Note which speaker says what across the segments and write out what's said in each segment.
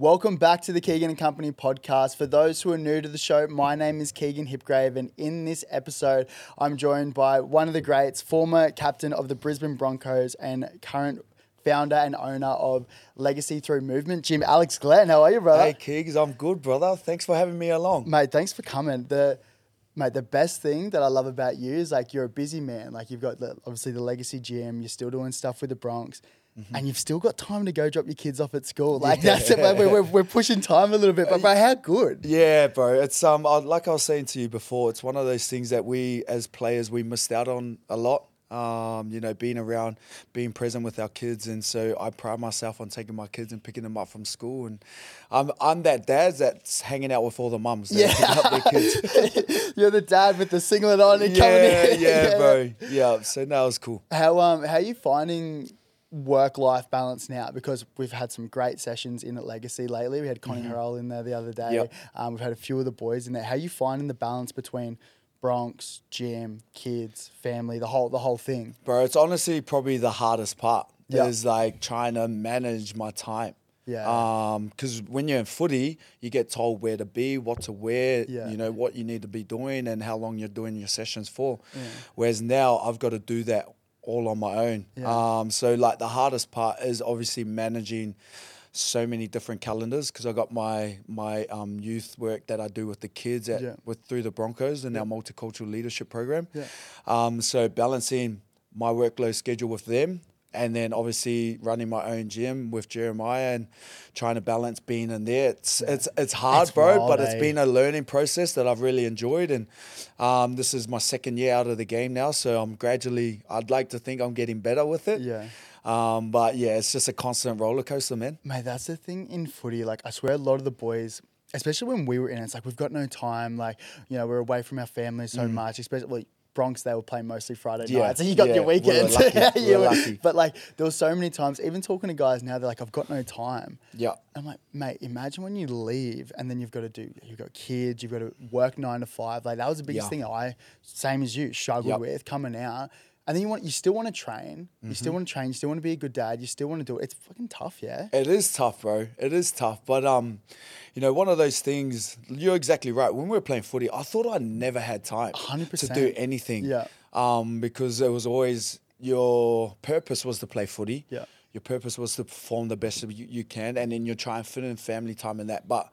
Speaker 1: Welcome back to the Keegan and Company podcast. For those who are new to the show, my name is Keegan Hipgrave, and in this episode, I'm joined by one of the greats, former captain of the Brisbane Broncos and current founder and owner of Legacy Through Movement, Gym Alex Glenn. How are you, brother?
Speaker 2: Hey, Keegs, I'm good, brother. Thanks for having me along.
Speaker 1: Mate, thanks for coming. The mate, the best thing that I love about you is like you're a busy man. Like you've got the, obviously the Legacy Gym, you're still doing stuff with the Broncs.
Speaker 2: Mm-hmm.
Speaker 1: And you've still got time to go drop your kids off at school. Like that's it. We're, we're, pushing time a little bit, but bro, how good?
Speaker 2: Yeah, bro. It's um I- like I was saying to you before. It's one of those things that we as players we missed out on a lot. Um, you know, being around, being present with our kids, and so I pride myself on taking my kids and picking them up from school. And I'm I'm that dad that's hanging out with all the mums that
Speaker 1: Yeah.
Speaker 2: pick up their kids.
Speaker 1: You're the dad with the singlet on and coming
Speaker 2: yeah,
Speaker 1: in.
Speaker 2: yeah, bro. Yeah. So that was cool.
Speaker 1: How um how are you finding work life balance now? Because we've had some great sessions in at Legacy lately. We had Connie Harrell in there the other day.
Speaker 2: Yep.
Speaker 1: Um, we've had a few of the boys in there. How are you finding the balance between Broncs, gym, kids, family, the whole the whole thing?
Speaker 2: Bro, it's honestly probably the hardest part.
Speaker 1: Yeah.
Speaker 2: Is like trying to manage my time.
Speaker 1: Yeah.
Speaker 2: Um, because when you're in footy, you get told where to be, what to wear,
Speaker 1: Yeah.
Speaker 2: you know, what you need to be doing, and how long you're doing your sessions for. Whereas now I've got to do that all on my own.
Speaker 1: Yeah.
Speaker 2: Um, so like the hardest part is obviously managing so many different calendars because I got my my um, youth work that I do with the kids at
Speaker 1: Yeah.
Speaker 2: with through the Broncos and our multicultural leadership program.
Speaker 1: Yeah.
Speaker 2: Um, so balancing my workload schedule with them and then obviously running my own gym with Jeremiah and trying to balance being in there. It's it's it's hard,
Speaker 1: It's
Speaker 2: bro,
Speaker 1: wild,
Speaker 2: but
Speaker 1: eh?
Speaker 2: it's been a learning process that I've really enjoyed and um, this is my second year out of the game now, so I'm gradually I'd like to think I'm getting better with it.
Speaker 1: Yeah.
Speaker 2: Um, but yeah, it's just a constant roller coaster, man.
Speaker 1: Mate, that's the thing in footy. Like, I swear a lot of the boys, especially when we were in it, it's like we've got no time. Like, you know, we're away from our families so much, especially. Like, Broncs, they were playing mostly Friday.
Speaker 2: Yeah,
Speaker 1: nights. So you got
Speaker 2: yeah,
Speaker 1: your
Speaker 2: we
Speaker 1: weekends.
Speaker 2: lucky,
Speaker 1: Yeah,
Speaker 2: we were
Speaker 1: were-
Speaker 2: lucky.
Speaker 1: But like, there were so many times, even talking to guys now, they're like, I've got no time.
Speaker 2: Yeah.
Speaker 1: I'm like, mate, imagine when you leave and then you've got to do, you've got kids, you've got to work nine to five. Like, that was the biggest
Speaker 2: Yeah.
Speaker 1: thing I, same as you, struggled
Speaker 2: Yep.
Speaker 1: with coming out. And then you want, you still want to train. You
Speaker 2: Mm-hmm.
Speaker 1: still want to train. You still want to be a good dad. You still want to do it. It's fucking tough, yeah.
Speaker 2: It is tough, bro. It is tough. But um, you know, one of those things. You're exactly right. When we were playing footy, I thought I never had time to
Speaker 1: 100%.
Speaker 2: to do anything.
Speaker 1: Yeah.
Speaker 2: Um, because it was always your purpose was to play footy.
Speaker 1: Yeah.
Speaker 2: Your purpose was to perform the best you, you can, and then you're trying to fit in family time and that. But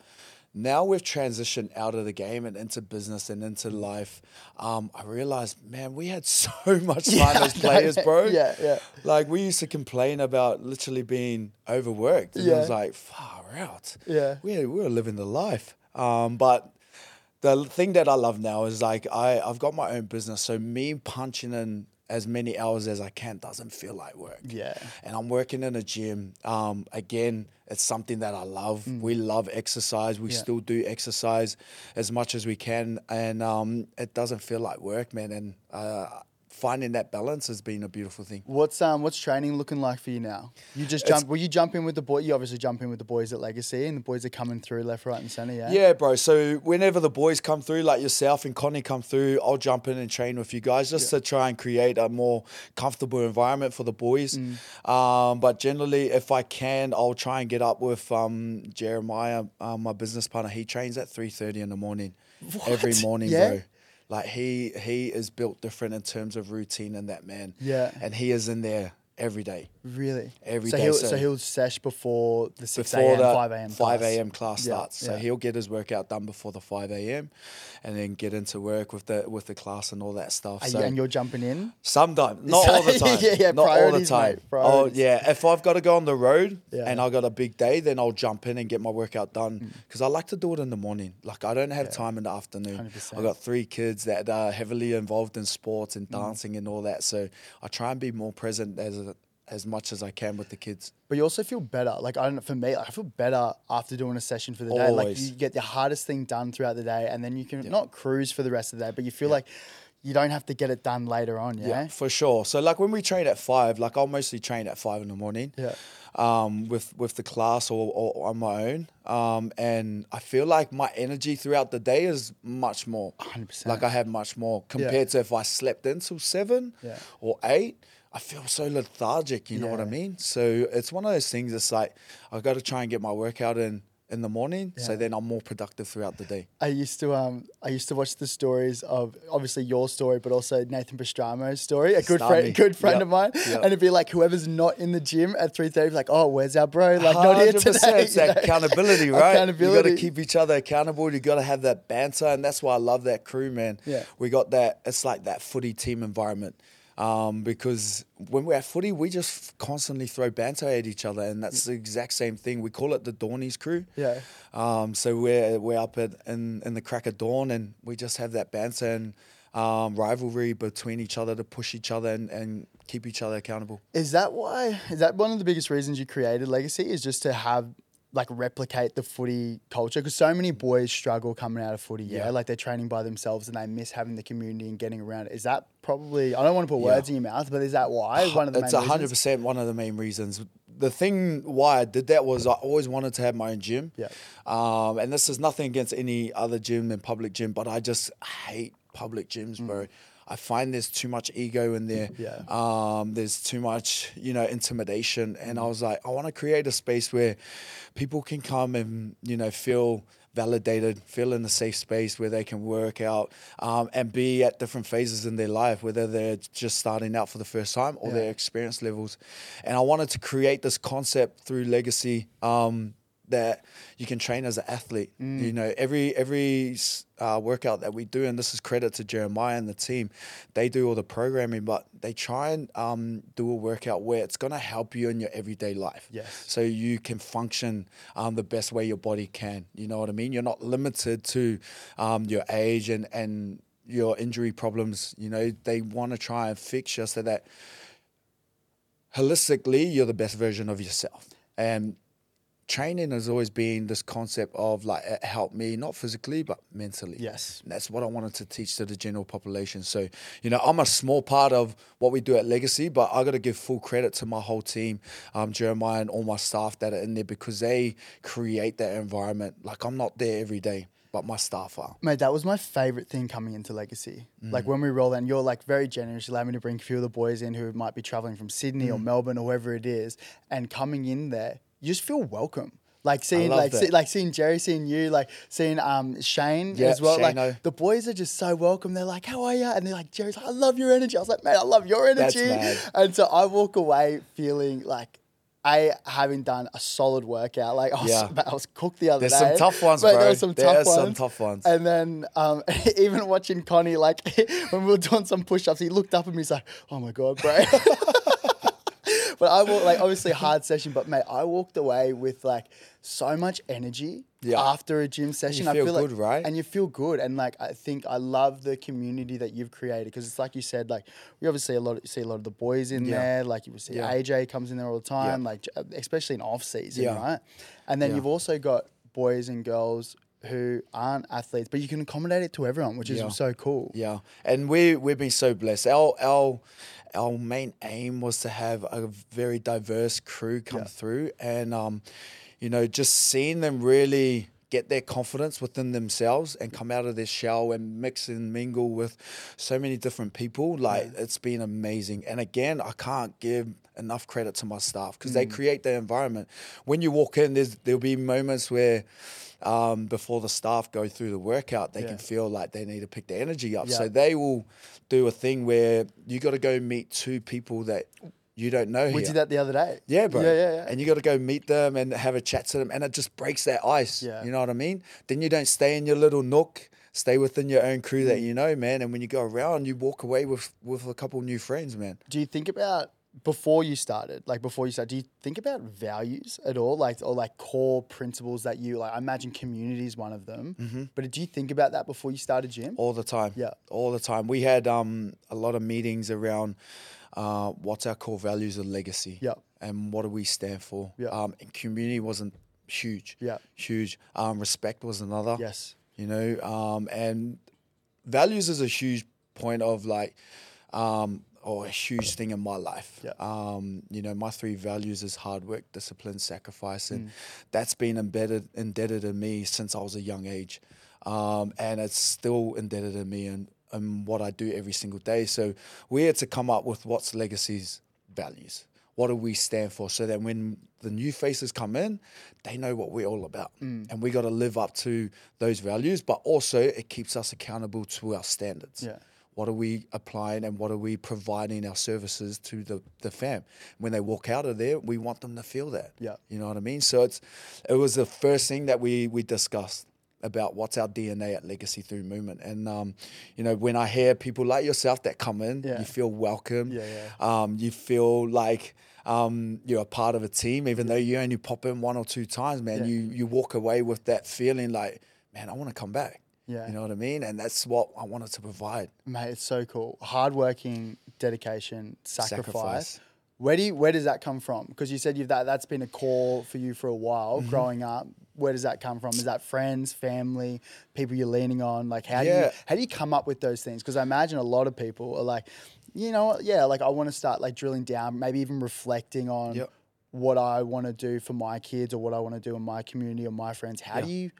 Speaker 2: now we've transitioned out of the game and into business and into life. Um, I realized, man, we had so much fun
Speaker 1: Yeah,
Speaker 2: as players, bro.
Speaker 1: Yeah, yeah.
Speaker 2: Like we used to complain about literally being overworked. And it was like far out.
Speaker 1: Yeah.
Speaker 2: We we were living the life. Um, but the thing that I love now is like I I've got my own business, so me punching in as many hours as I can doesn't feel like work.
Speaker 1: Yeah.
Speaker 2: And I'm working in a gym. Um, again, it's something that I love. We love exercise. We
Speaker 1: Mm. Yeah.
Speaker 2: still do exercise as much as we can, and um, it doesn't feel like work, man. And uh, finding that balance has been a beautiful thing.
Speaker 1: What's um what's training looking like for you now? You just
Speaker 2: It's-
Speaker 1: jump. Will you jump in with the boy? You obviously jump in with the boys at Legacy, and the boys are coming through left, right, and center. Yeah.
Speaker 2: Yeah, bro. So whenever the boys come through, like yourself and Connie come through, I'll jump in and train with you guys just to try and create a more comfortable environment for the boys.
Speaker 1: Mm.
Speaker 2: Um, but generally, if I can, I'll try and get up with um, Jeremiah, um, my business partner. He trains at three thirty in the morning every morning,
Speaker 1: Yeah?
Speaker 2: bro. Like he he is built different in terms of routine and that man.
Speaker 1: Yeah.
Speaker 2: and he is in there every day.
Speaker 1: Really.
Speaker 2: Every
Speaker 1: so
Speaker 2: day,
Speaker 1: He'll,
Speaker 2: so-
Speaker 1: so he'll sesh before the
Speaker 2: 6
Speaker 1: a.m., five a.m. 5
Speaker 2: a.m. class
Speaker 1: Yeah,
Speaker 2: starts. So
Speaker 1: yeah.
Speaker 2: he'll get his workout done before the five a.m. and then get into work with the with the class and all that stuff. So
Speaker 1: you, and you're jumping in.
Speaker 2: sometimes, not all the time.
Speaker 1: Yeah, yeah,
Speaker 2: not all the time.
Speaker 1: mate,
Speaker 2: oh yeah, if I've got to go on the road
Speaker 1: Yeah.
Speaker 2: and I've got a big day, then I'll jump in and get my workout
Speaker 1: Mm.
Speaker 2: done because I like to do it in the morning. Like I don't have time in the afternoon.
Speaker 1: 100%.
Speaker 2: I got three kids that are heavily involved in sports
Speaker 1: Mm.
Speaker 2: and dancing and all that. So I try and be more present as as much as I can with the kids.
Speaker 1: But you also feel better. Like I don't know, for me, I feel better after doing a session for the day. Like you get the hardest thing done throughout the day, and then you can not cruise for the rest of the day, but you feel like you don't have to get it done later on. Yeah.
Speaker 2: for sure. So like when we train at five, like I'll mostly train at five in the morning.
Speaker 1: Yeah.
Speaker 2: Um, with with the class or, or on my own. Um, and I feel like my energy throughout the day is much more.
Speaker 1: 100%.
Speaker 2: Like I have much more compared to if I slept until seven
Speaker 1: Yeah.
Speaker 2: or eight. I feel so lethargic, you know what I mean? So it's one of those things. It's like I've got to try and get my workout in in the morning, so then I'm more productive throughout the day.
Speaker 1: I used to um I used to watch the stories of obviously your story, but also Nathan Pastramo's story, a good friend, good friend
Speaker 2: Yep.
Speaker 1: of mine,
Speaker 2: Yep.
Speaker 1: and it'd be like whoever's not in the gym at three thirty, like, oh, where's our bro? Like, not here today.
Speaker 2: It's
Speaker 1: know?
Speaker 2: that accountability, right? You got to keep each other accountable. You got to have that banter, and that's why I love that crew, man.
Speaker 1: Yeah.
Speaker 2: we got that. It's like that footy team environment. Um, because when we're at footy, we just constantly throw banter at each other, and that's the exact same thing. We call it the Dawnies crew.
Speaker 1: Yeah.
Speaker 2: Um, so we're we're up at in, in the crack of dawn, and we just have that banter and um, rivalry between each other to push each other and, and keep each other accountable.
Speaker 1: Is that why? Is that one of the biggest reasons you created Legacy? Is just to have like replicate the footy culture? Because so many boys struggle coming out of footy. Yeah?
Speaker 2: Yeah.
Speaker 1: like they're training by themselves and they miss having the community and getting around. it. Is that probably? I don't want to put
Speaker 2: Yeah.
Speaker 1: words in your mouth, but is that why? One of the
Speaker 2: it's hundred percent one of the main reasons. The thing why I did that was I always wanted to have my own gym.
Speaker 1: Yeah.
Speaker 2: Um, and this is nothing against any other gym than public gym, but I just hate public gyms, bro. I find there's too much ego in there.
Speaker 1: Yeah.
Speaker 2: Um, there's too much, you know, intimidation. And I was like, I want to create a space where people can come and, you know, feel validated, feel in a safe space where they can work out um, and be at different phases in their life, whether they're just starting out for the first time or
Speaker 1: Yeah.
Speaker 2: their experience levels. And I wanted to create this concept through Legacy um, that you can train as an athlete. You know, every every uh, workout that we do, and this is credit to Jeremiah and the team, they do all the programming, but they try and um, do a workout where it's going to help you in your everyday life.
Speaker 1: Yes.
Speaker 2: So you can function um, the best way your body can. You know what I mean? You're not limited to um, your age and, and your injury problems. You know, they want to try and fix you so that holistically you're the best version of yourself. And training has always been this concept of like it helped me not physically but mentally.
Speaker 1: Yes.
Speaker 2: And that's what I wanted to teach to the general population. So, you know, I'm a small part of what we do at Legacy, but I got to give full credit to my whole team, um, Jeremiah and all my staff that are in there because they create that environment. Like I'm not there every day, but my staff are.
Speaker 1: Mate, that was my favorite thing coming into Legacy.
Speaker 2: Mm.
Speaker 1: Like when we roll in, you're like very generous. You allow me to bring a few of the boys in who might be traveling from Sydney
Speaker 2: Mm.
Speaker 1: or Melbourne or wherever it is, and coming in there, you just feel welcome. Like seeing, like, see, like seeing Jerry, seeing you, like seeing um Shane
Speaker 2: Yeah,
Speaker 1: as well. Like the boys are just so welcome. They're like, "How are you?" And they're like, "Jerry's like, I love your energy." I was like, "Man, I love your energy." And so I walk away feeling like. I having done a solid workout, like I was,
Speaker 2: Yeah.
Speaker 1: I was cooked the other
Speaker 2: There's
Speaker 1: day.
Speaker 2: There's some tough ones, bro.
Speaker 1: There were some
Speaker 2: There
Speaker 1: tough
Speaker 2: are some
Speaker 1: ones.
Speaker 2: tough ones.
Speaker 1: And then um, even watching Connie, like when we were doing some push-ups, he looked up at me. He's like, "Oh my god, bro." but I walked like obviously hard session, but mate, I walked away with like so much energy
Speaker 2: Yeah.
Speaker 1: after a gym session. I
Speaker 2: feel
Speaker 1: feel like,
Speaker 2: good, right?
Speaker 1: And you feel good, and like I think I love the community that you've created because it's like you said, like we obviously a lot see a lot of the boys in
Speaker 2: Yeah.
Speaker 1: there. Like you see
Speaker 2: Yeah.
Speaker 1: AJ comes in there all the time,
Speaker 2: Yeah.
Speaker 1: like especially in off season, right? And then you've also got boys and girls who aren't athletes, but you can accommodate it to everyone, which is so cool.
Speaker 2: Yeah, and we we've been so blessed. Our our our main aim was to have a very diverse crew come
Speaker 1: Yeah.
Speaker 2: through, and um, you know, just seeing them really get their confidence within themselves and come out of their shell and mix and mingle with so many different people like it's been amazing and again i can't give enough credit to my staff because they
Speaker 1: Mm.
Speaker 2: create the environment when you walk in there's there'll be moments where um, before the staff go through the workout they
Speaker 1: Yeah.
Speaker 2: can feel like they need to pick the energy up
Speaker 1: Yeah.
Speaker 2: so they will do a thing where you got to go meet two people that you don't know
Speaker 1: We
Speaker 2: here.
Speaker 1: did that the other day.
Speaker 2: Yeah, bro.
Speaker 1: Yeah, yeah, yeah.
Speaker 2: And you got to go meet them and have a chat to them, and it just breaks that ice.
Speaker 1: Yeah.
Speaker 2: You know what I mean? Then you don't stay in your little nook. Stay within your own crew
Speaker 1: Mm.
Speaker 2: that you know, man. And when you go around, you walk away with with a couple new friends, man.
Speaker 1: do you think about before you started, like before you started, do you think about values at all, like or like core principles that you like? I imagine community is one of them,
Speaker 2: Mm-hmm.
Speaker 1: but did you think about that before you started gym?
Speaker 2: All the time.
Speaker 1: Yeah.
Speaker 2: All the time. We had um a lot of meetings around uh, what's our core values and legacy.
Speaker 1: Yeah.
Speaker 2: And what do we stand for?
Speaker 1: Yeah.
Speaker 2: Um, and community wasn't huge.
Speaker 1: Yeah.
Speaker 2: Huge. Um, respect was another.
Speaker 1: Yes.
Speaker 2: you know um, and values is a huge point of like um, or a huge thing in my life
Speaker 1: Yeah.
Speaker 2: um, you know my three values is hard work discipline sacrifice
Speaker 1: Mm.
Speaker 2: and that's been embedded indebted in me since i was a young age um, and it's still indebted in me and, and what i do every single day so we had to come up with what's legacy's values what do we stand for? So that when the new faces come in, they know what we're all about.
Speaker 1: Mm.
Speaker 2: And we got to live up to those values, but also it keeps us accountable to our standards.
Speaker 1: Yeah.
Speaker 2: What are we applying and what are we providing our services to the, the fam? When they walk out of there, we want them to feel that.
Speaker 1: Yeah.
Speaker 2: You know what I mean? So it's it was the first thing that we we discussed about what's our DNA at Legacy Through Movement. And um, you know, when I hear people like yourself that come in,
Speaker 1: Yeah.
Speaker 2: you feel welcome.
Speaker 1: Yeah,
Speaker 2: Um, you feel like um, you're a part of a team, even though you only pop in one or two times, man.
Speaker 1: Yeah.
Speaker 2: You you walk away with that feeling like, man, I want to come back.
Speaker 1: Yeah.
Speaker 2: You know what I mean? And that's what I wanted to provide.
Speaker 1: Mate, it's so cool. Hardworking, dedication, sacrifice.
Speaker 2: Sacrifice.
Speaker 1: Where do you, where does that come from? Because you said you've that that's been a core for you for a while
Speaker 2: Mm-hmm.
Speaker 1: growing up. Where does that come from? Is that friends, family, people you're leaning on? Like how do you how do you come up with those things? Because I imagine a lot of people are like, you know, yeah, like I want to start like drilling down, maybe even reflecting on
Speaker 2: Yep.
Speaker 1: what I want to do for my kids or what I want to do in my community or my friends. How do you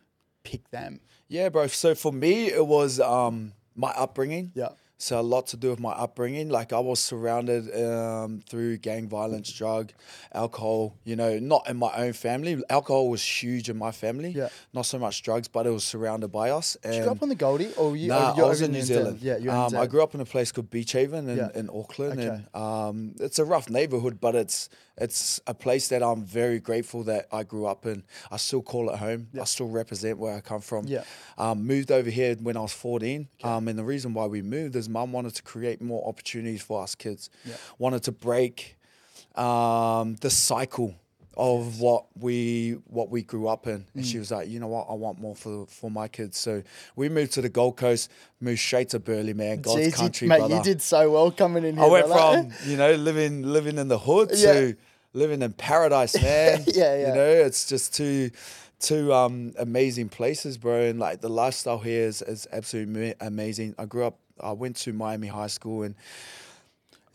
Speaker 1: pick them?
Speaker 2: Yeah, bro. So for me, it was um, my upbringing.
Speaker 1: Yeah.
Speaker 2: So a lot to do with my upbringing. Like I was surrounded um, through gang violence, drug, alcohol. You know, not in my own family. Alcohol was huge in my family.
Speaker 1: Yeah.
Speaker 2: Not so much drugs, but it was surrounded by us.
Speaker 1: Did you grow up on the Goldie or you?
Speaker 2: Nah, I was in New
Speaker 1: NZ?
Speaker 2: Zealand.
Speaker 1: Yeah, you're in
Speaker 2: um. I grew up in a place called Beach Haven in,
Speaker 1: Yeah.
Speaker 2: in Auckland,
Speaker 1: Okay.
Speaker 2: and um, it's a rough neighborhood, but it's it's a place that I'm very grateful that I grew up in. I still call it home. I still represent where I come from.
Speaker 1: Yeah.
Speaker 2: Um, moved over here when I was 14, um, and the reason why we moved is mum wanted to create more opportunities for us kids.
Speaker 1: Yeah.
Speaker 2: Wanted to break um, the cycle of what we what we grew up in. And
Speaker 1: Mm.
Speaker 2: she was like, you know what, I want more for for my kids. So we moved to the Gold Coast, moved straight to Burleigh, man, God's
Speaker 1: Jeez, you-
Speaker 2: country,
Speaker 1: mate,
Speaker 2: brother.
Speaker 1: you did so well coming in here.
Speaker 2: I went
Speaker 1: brother.
Speaker 2: from you know living living in the hood
Speaker 1: Yeah.
Speaker 2: to living in paradise, man.
Speaker 1: Yeah, yeah.
Speaker 2: You know, it's just two two um amazing places, bro. And like the lifestyle here is is absolutely amazing. I grew up. I went to Miami High School and.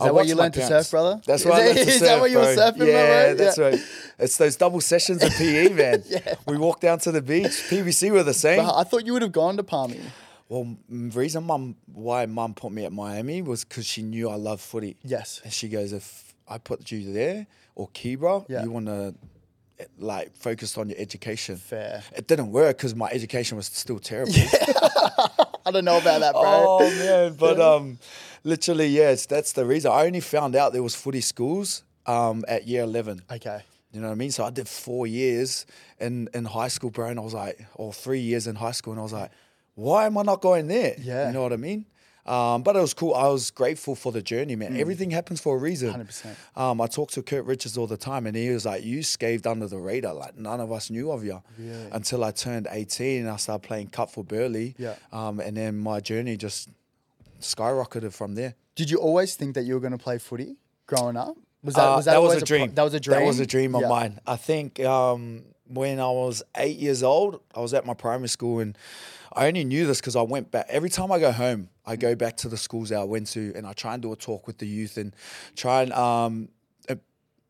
Speaker 1: Is that where you learned to surf, brother?
Speaker 2: That's
Speaker 1: Is
Speaker 2: where I
Speaker 1: that-
Speaker 2: learned to
Speaker 1: is
Speaker 2: surf,
Speaker 1: that what you were surfing, bro,
Speaker 2: Yeah,
Speaker 1: right?
Speaker 2: that's
Speaker 1: Yeah.
Speaker 2: right. It's those double sessions of PE, man.
Speaker 1: Yeah.
Speaker 2: We walked down to the beach. PBC were the same.
Speaker 1: Bro, I thought you would have gone to Palmy.
Speaker 2: Well, reason mum why mum put me at Miami was because she knew I love footy.
Speaker 1: Yes.
Speaker 2: And she goes, if I put you there or Keebra,
Speaker 1: Yeah.
Speaker 2: you want to like focus on your education.
Speaker 1: Fair.
Speaker 2: It didn't work because my education was still terrible.
Speaker 1: I don't know about that, bro.
Speaker 2: Oh man, but um, literally, yes, that's the reason. I only found out there was footy schools um at year eleven.
Speaker 1: Okay.
Speaker 2: You know what I mean? So I did four years in, in high school, bro, and I was like, or three years in high school, and I was like, why am I not going there?
Speaker 1: Yeah.
Speaker 2: You know what I mean? Um, but it was cool. I was grateful for the journey, man. Everything happens for a reason.
Speaker 1: 100%.
Speaker 2: Um, I talk to Kurt Richards all the time, and he was like, "You scaved under the radar. Like none of us knew of you
Speaker 1: Really?
Speaker 2: until I turned 18 and I started playing cup for Burleigh.
Speaker 1: Yeah.
Speaker 2: Um, and then my journey just skyrocketed from there.
Speaker 1: Did you always think that you were going to play footy growing up? Was
Speaker 2: Uh,
Speaker 1: was
Speaker 2: was
Speaker 1: always
Speaker 2: a
Speaker 1: pro-
Speaker 2: dream.
Speaker 1: that was a dream.
Speaker 2: That was a dream of
Speaker 1: Yeah.
Speaker 2: mine. I think um, when I was eight years old, I was at my primary school, and I only knew this because I went back. Every time I go home, I go back to the schools that I went to, and I try and do a talk with the youth and try and um,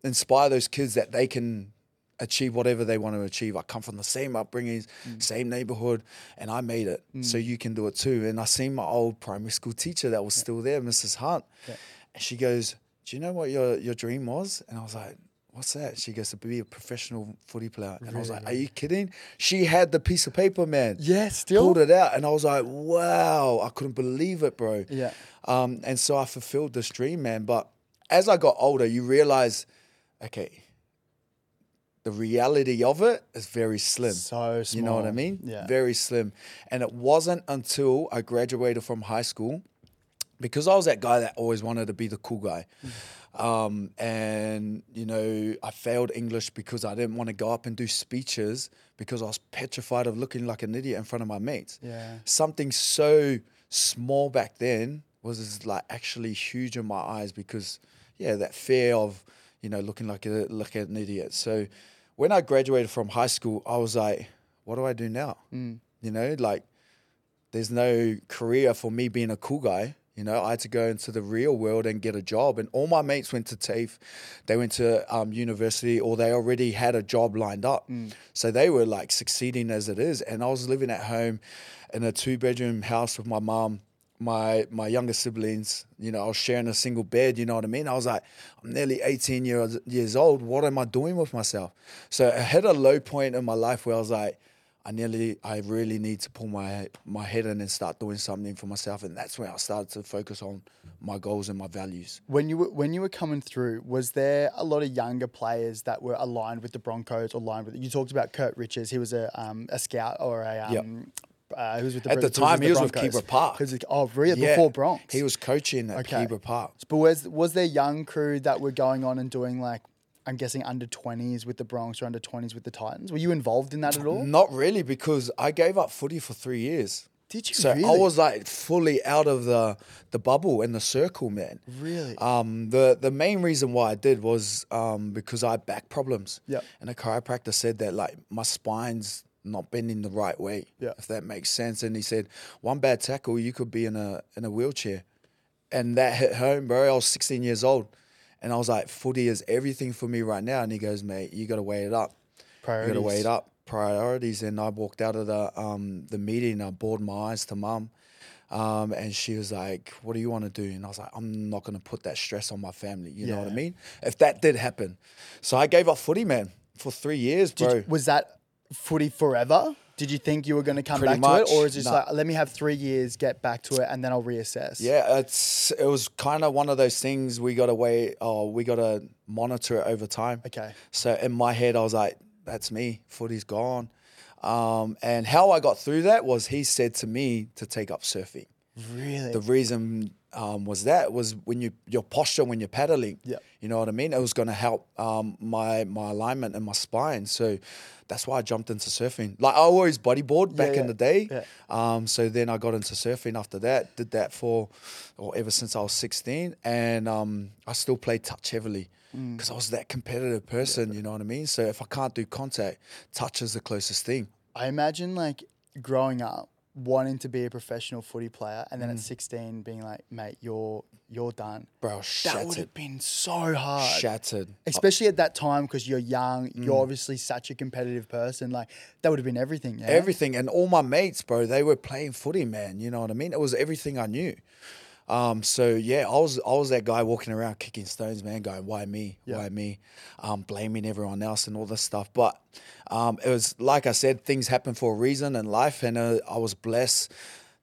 Speaker 2: inspire those kids that they can achieve whatever they want to achieve. I come from the same upbringings,
Speaker 1: Mm.
Speaker 2: same neighborhood, and I made it. So you can do it too. And I seen my old primary school teacher that was still there, Mrs. Hunt, and she goes, "Do you know what your your dream was?" And I was like. What's that? She goes to be a professional footy player, and I was like, "Are you kidding?" She had the piece of paper, man.
Speaker 1: Yeah, still.
Speaker 2: pulled it out, and I was like, "Wow!" I couldn't believe it, bro.
Speaker 1: Yeah.
Speaker 2: Um, and so I fulfilled this dream, man. But as I got older, you realize, okay, the reality of it is very slim.
Speaker 1: So small.
Speaker 2: You know what I mean?
Speaker 1: Yeah.
Speaker 2: Very slim. And it wasn't until I graduated from high school, because I was that guy that always wanted to be the cool guy. Um, and, you know, I failed English because I didn't want to go up and do speeches because I was petrified of looking like an idiot in front of my mates.
Speaker 1: Yeah.
Speaker 2: Something so small back then was like actually huge in my eyes because, yeah, that fear of, you know, looking like a like an idiot. So when I graduated from high school, I was like, what do I do now?
Speaker 1: Mm.
Speaker 2: You know, like there's no career for me being a cool guy. You know, I had to go into the real world and get a job. And all my mates went to TAFE, they went to um, university, or they already had a job lined up. So they were like succeeding as it is. And I was living at home in a two bedroom house with my mom, my my younger siblings, you know, I was sharing a single bed. You know what I mean? I was like, I'm nearly 18 years years old. What am I doing with myself? So I had a low point in my life where I was like, I nearly, I really need to pull my my head in and start doing something for myself, and that's when I started to focus on my goals and my values.
Speaker 1: When you were when you were coming through, was there a lot of younger players that were aligned with the Broncos, or aligned with? You talked about Kurt Richards. He was a um, a scout or a um,
Speaker 2: Yep.
Speaker 1: uh, he was with the
Speaker 2: At the time, he was with. Keebra Park.
Speaker 1: He was with- oh, really?
Speaker 2: Yeah,
Speaker 1: Before Broncs.
Speaker 2: he was coaching at
Speaker 1: Okay.
Speaker 2: Keebra Park.
Speaker 1: But was was there young crew that were going on and doing like? I'm guessing under 20s with the Broncs or under 20s with the Titans. Were you involved in that at all?
Speaker 2: Not really, because I gave up footy for three years.
Speaker 1: Did you
Speaker 2: So I was like fully out of the the bubble and the circle, man.
Speaker 1: Really?
Speaker 2: Um, the the main reason why I did was um, because I had back problems.
Speaker 1: Yep.
Speaker 2: And a chiropractor said that like my spine's not bending the right way.
Speaker 1: Yeah.
Speaker 2: If that makes sense. And he said one bad tackle, you could be in a in a wheelchair. And that hit home, bro. I was 16 years old, and I was like, footy is everything for me right now. And he goes, mate, you got to weigh it up. You got to weigh it up. Priorities. And I walked out of the um, the meeting. I bored my eyes to mum. Um, and she was like, "What do you want to do?" And I was like, "I'm not going to put that stress on my family." You know what I mean? If that did happen, so I gave up footy, man, for three years, bro.
Speaker 1: you- was that footy forever? Did you think you were going to come
Speaker 2: Pretty
Speaker 1: back
Speaker 2: much.
Speaker 1: to it, or is it just
Speaker 2: Nah.
Speaker 1: like let me have three years, get back to it, and then I'll reassess?
Speaker 2: yeah, it's it was kind of one of those things we got to wait. Oh, we got to monitor it over time.
Speaker 1: Okay.
Speaker 2: So in my head, I was like, "That's me. Footy's gone." Um, and how I got through that was he said to me to take up surfing.
Speaker 1: Really?
Speaker 2: The reason um, was that was when you your posture when you're paddling.
Speaker 1: Yeah.
Speaker 2: You know what I mean? It was going to help um, my my alignment and my spine. So that's why I jumped into surfing. Like I always bodyboard back
Speaker 1: yeah.
Speaker 2: in the day.
Speaker 1: Yeah.
Speaker 2: Um, so then I got into surfing after that. Did that for, or ever since I was 16, and um, I still play touch heavily
Speaker 1: Mm.
Speaker 2: because I was that competitive person. You know what I mean? So if I can't do contact, touch is the closest thing.
Speaker 1: I imagine like growing up wanting to be a professional footy player, and then
Speaker 2: Mm.
Speaker 1: at 16 being like, mate, you're you're done.
Speaker 2: Bro, was
Speaker 1: That would
Speaker 2: shattered.
Speaker 1: have been so hard.
Speaker 2: Shattered.
Speaker 1: Especially at that time because you're young,
Speaker 2: Mm.
Speaker 1: you're obviously such a competitive person. Like that would have been everything. Yeah?
Speaker 2: everything and all my mates bro they were playing footy man you know what i mean it was everything i knew um, so yeah i was i was that guy walking around kicking stones man going why me
Speaker 1: Yeah.
Speaker 2: why me um, blaming everyone else and all this stuff but um, it was like i said things happen for a reason in life and uh, i was blessed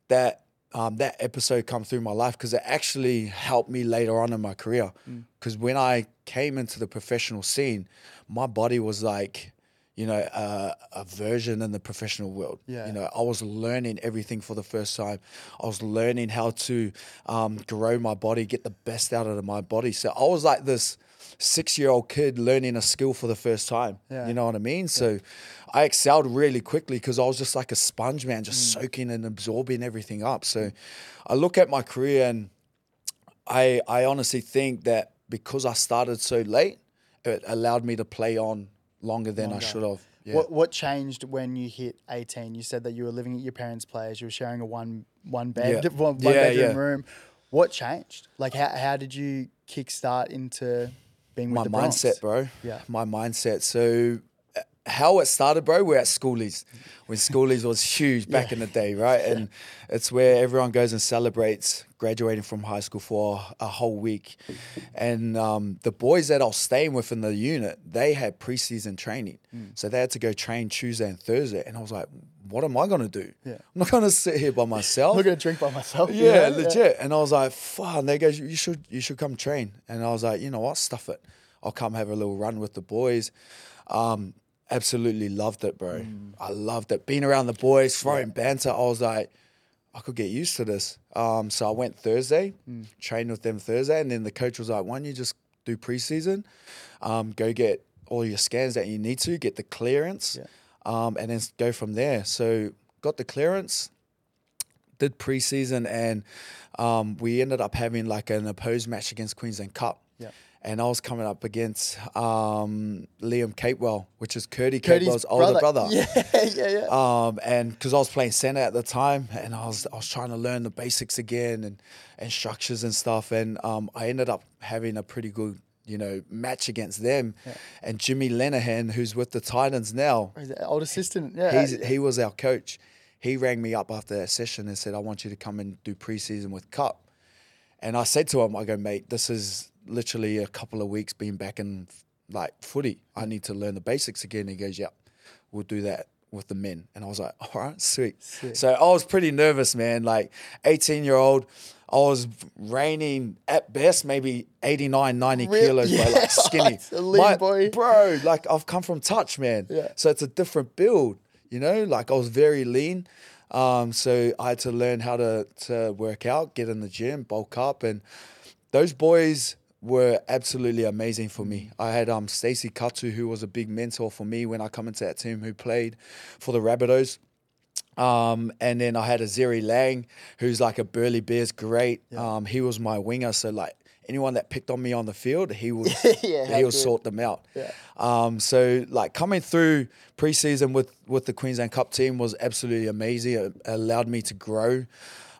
Speaker 2: that um, that episode come through my life because it actually helped me later on in my career.
Speaker 1: Mm.
Speaker 2: Because when I came into the professional scene, my body was like, you know, uh, a version in the professional world.
Speaker 1: Yeah.
Speaker 2: You know, I was learning everything for the first time. I was learning how to um, grow my body, get the best out of my body. So I was like this six-year-old kid learning a skill for the first time.
Speaker 1: Yeah.
Speaker 2: You know what I mean? So I excelled really quickly because I was just like a sponge, man, just
Speaker 1: Mm.
Speaker 2: soaking and absorbing everything up. So I look at my career and I I honestly think that because I started so late, it allowed me to play on longer than I should have. Yeah.
Speaker 1: What what changed when you hit 18? You said that you were living at your parents' place. You were sharing a one one bed,
Speaker 2: Yeah.
Speaker 1: one, one
Speaker 2: Yeah,
Speaker 1: bedroom room. What changed? Like how how did you kickstart into being with
Speaker 2: my mindset, bro.
Speaker 1: Yeah.
Speaker 2: My mindset. So how it started, bro, we're at schoolies. When schoolies was huge back in the day, right? And it's where everyone goes and celebrates graduating from high school for a whole week. And um, the boys that I was staying with in the unit, they had preseason training.
Speaker 1: Mm.
Speaker 2: So they had to go train Tuesday and Thursday. And I was like, what am I going to do?
Speaker 1: Yeah.
Speaker 2: I'm not going to sit here by myself.
Speaker 1: I'm not gonna drink by myself.
Speaker 2: Yeah,
Speaker 1: know?
Speaker 2: legit. And I was like, fuck. And they go, you should, you should come train. And I was like, you know what? Stuff it. I'll come have a little run with the boys. Um, absolutely loved it, bro.
Speaker 1: Mm.
Speaker 2: I loved it. Being around the boys, throwing banter. I was like, I could get used to this. Um, so I went Thursday,
Speaker 1: Mm.
Speaker 2: trained with them Thursday, and then the coach was like, "Why don't you just do preseason? Um, go get all your scans that you need to, get the clearance,
Speaker 1: Yeah.
Speaker 2: um, and then go from there." So got the clearance, did preseason, and um, we ended up having like an opposed match against Queensland Cup.
Speaker 1: Yeah.
Speaker 2: And I was coming up against um, Liam Capewell, which is Curdy Capewell's older brother.
Speaker 1: Yeah, yeah, yeah.
Speaker 2: Um, and because I was playing center at the time, and I was I was trying to learn the basics again and and structures and stuff, and um, I ended up having a pretty good you know match against them. And Jimmy Lenihan, who's with the Titans now,
Speaker 1: He's an old assistant. Yeah.
Speaker 2: he's he was our coach. he rang me up after that session and said, I want you to come and do preseason with Cup. And I said to him, I go, mate, this is literally a couple of weeks being back in like footy. I need to learn the basics again. He goes, yeah, we'll do that with the men. And I was like, all right, sweet.
Speaker 1: Sick.
Speaker 2: So I was pretty nervous, man. Like 18 year old, I was reigning at best maybe 89, 90
Speaker 1: Real-
Speaker 2: kilos, bro,
Speaker 1: Yeah,
Speaker 2: like skinny.
Speaker 1: lean boy.
Speaker 2: Bro, like I've come from touch, man.
Speaker 1: Yeah.
Speaker 2: So it's a different build, you know? Like I was very lean. Um, so I had to learn how to, to work out, get in the gym, bulk up. And those boys were absolutely amazing for me. I had um Stacey Katu, who was a big mentor for me when I come into that team, who played for the Rabbitohs. Um, and then I had a Zeri Lang, who's like a Burleigh Bears' great. Um, he was my winger, so like anyone that picked on me on the field, he would
Speaker 1: Yeah,
Speaker 2: he would sort them out.
Speaker 1: Yeah.
Speaker 2: Um, so like coming through preseason with with the Queensland Cup team was absolutely amazing. It allowed me to grow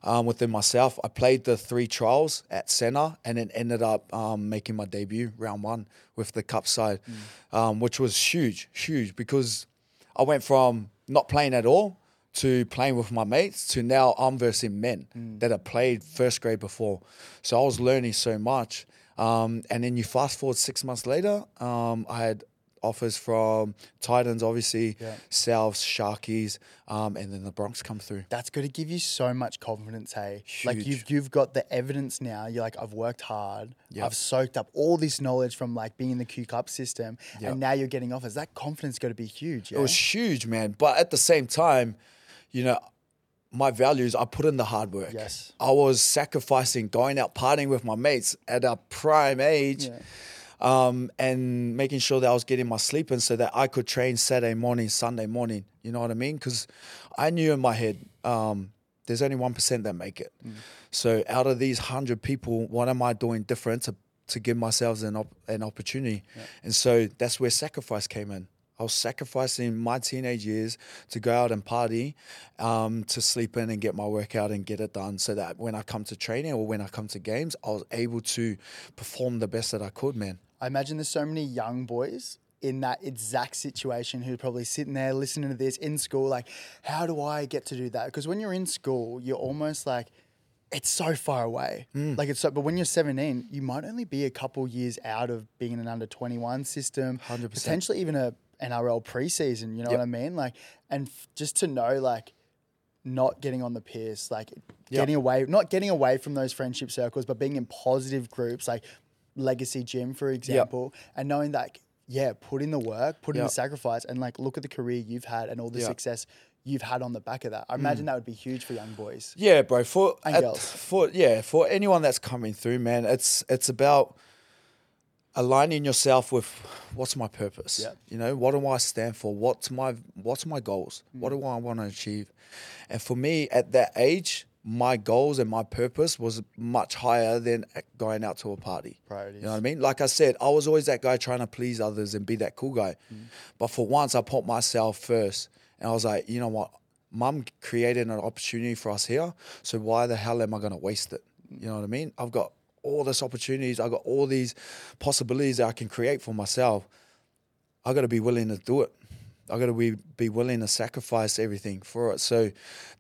Speaker 2: um, within myself. I played the three trials at centre and then ended up um, making my debut round one with the Cup side, um, which was huge, huge because I went from not playing at all to playing with my mates to now I'm versing men that have played first grade before. So I was learning so much. Um, and then you fast forward six months later, um, I had offers from Titans, obviously,
Speaker 1: Yeah.
Speaker 2: Souths, Sharkies, um, and then the Broncs come through.
Speaker 1: That's going to give you so much confidence, hey. Like you've you've got the evidence now. You're like, I've worked hard.
Speaker 2: Yep.
Speaker 1: I've soaked up all this knowledge from like being in the Q Cup system,
Speaker 2: Yep.
Speaker 1: and now you're getting offers. That confidence going to be huge. Yeah?
Speaker 2: It was huge, man. But at the same time, you know, my values, I put in the hard work.
Speaker 1: Yes.
Speaker 2: I was sacrificing going out partying with my mates at a prime age.
Speaker 1: Yeah.
Speaker 2: Um, and making sure that I was getting my sleep in so that I could train Saturday morning, Sunday morning. You know what I mean? Because I knew in my head, um, there's only 1% that make it. So out of these 100 people, what am I doing different to, to give myself an, op- an opportunity? And so that's where sacrifice came in. I was sacrificing my teenage years to go out and party, um, to sleep in and get my workout and get it done so that when I come to training or when I come to games, I was able to perform the best that I could, man.
Speaker 1: I imagine there's so many young boys in that exact situation who are probably sitting there listening to this in school, like, how do I get to do that? Because when you're in school, you're almost like, it's so far away.
Speaker 2: Mm.
Speaker 1: Like it's so, but when you're 17, you might only be a couple years out of being in an under 21 system,
Speaker 2: 100%.
Speaker 1: potentially even a NRL preseason. You know
Speaker 2: Yep.
Speaker 1: what I mean? Like, and f- just to know, like, not getting on the piss, like
Speaker 2: Yep.
Speaker 1: getting away, not getting away from those friendship circles, but being in positive groups, like Legacy Gym, for example, and knowing that, yeah, put in the work, put in the sacrifice, and like look at the career you've had and all the
Speaker 2: Yep.
Speaker 1: success you've had on the back of that. I mm. imagine that would be huge for young boys.
Speaker 2: Yeah, bro. For
Speaker 1: And
Speaker 2: at-
Speaker 1: girls.
Speaker 2: for yeah, for anyone that's coming through, man, it's it's about aligning yourself with what's my purpose.
Speaker 1: Yep.
Speaker 2: You know, what do I stand for? What's my what's my goals? What
Speaker 1: Mm.
Speaker 2: do I want to achieve? And for me, at that age, my goals and my purpose was much higher than going out to a party.
Speaker 1: Priorities.
Speaker 2: You know what I mean? Like I said, I was always that guy trying to please others and be that cool guy.
Speaker 1: Mm.
Speaker 2: But for once, I put myself first, and I was like, you know what? Mum created an opportunity for us here, so why the hell am I going to waste it? You know what I mean? I've got all this opportunities. I've got all these possibilities that I can create for myself. I got to be willing to do it. I got to be be willing to sacrifice everything for it. So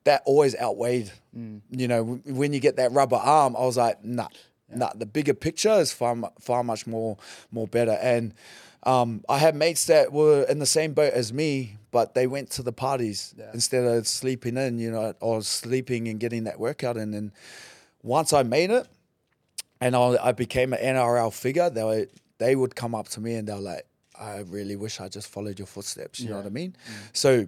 Speaker 2: that always outweighed. You know, w- when you get that rubber arm, I was like, nah, nah. The bigger picture is far far much more more better. And um, I had mates that were in the same boat as me, but they went to the parties
Speaker 1: Yeah.
Speaker 2: instead of sleeping in. You know, or sleeping and getting that workout in. And once I made it, and I, I became an NRL figure, they were, they would come up to me and they're like, I really wish I just followed your footsteps. You know what I mean? So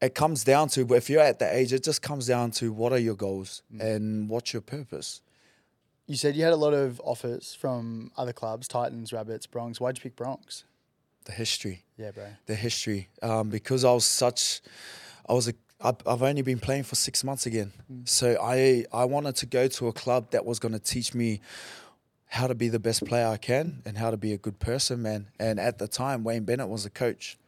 Speaker 2: it comes down to, if you're at that age, it just comes down to what are your goals and what's your purpose?
Speaker 1: You said you had a lot of offers from other clubs, Titans, Rabbits, Broncs. Why'd you pick Broncs?
Speaker 2: The history,
Speaker 1: Yeah, bro.
Speaker 2: the history. Um, because I was such, I was a, I've I've only been playing for six months again. Hmm. So I, I wanted to go to a club that was going to teach me how to be the best player I can and how to be a good person, man. And at the time, Wayne Bennett was the coach.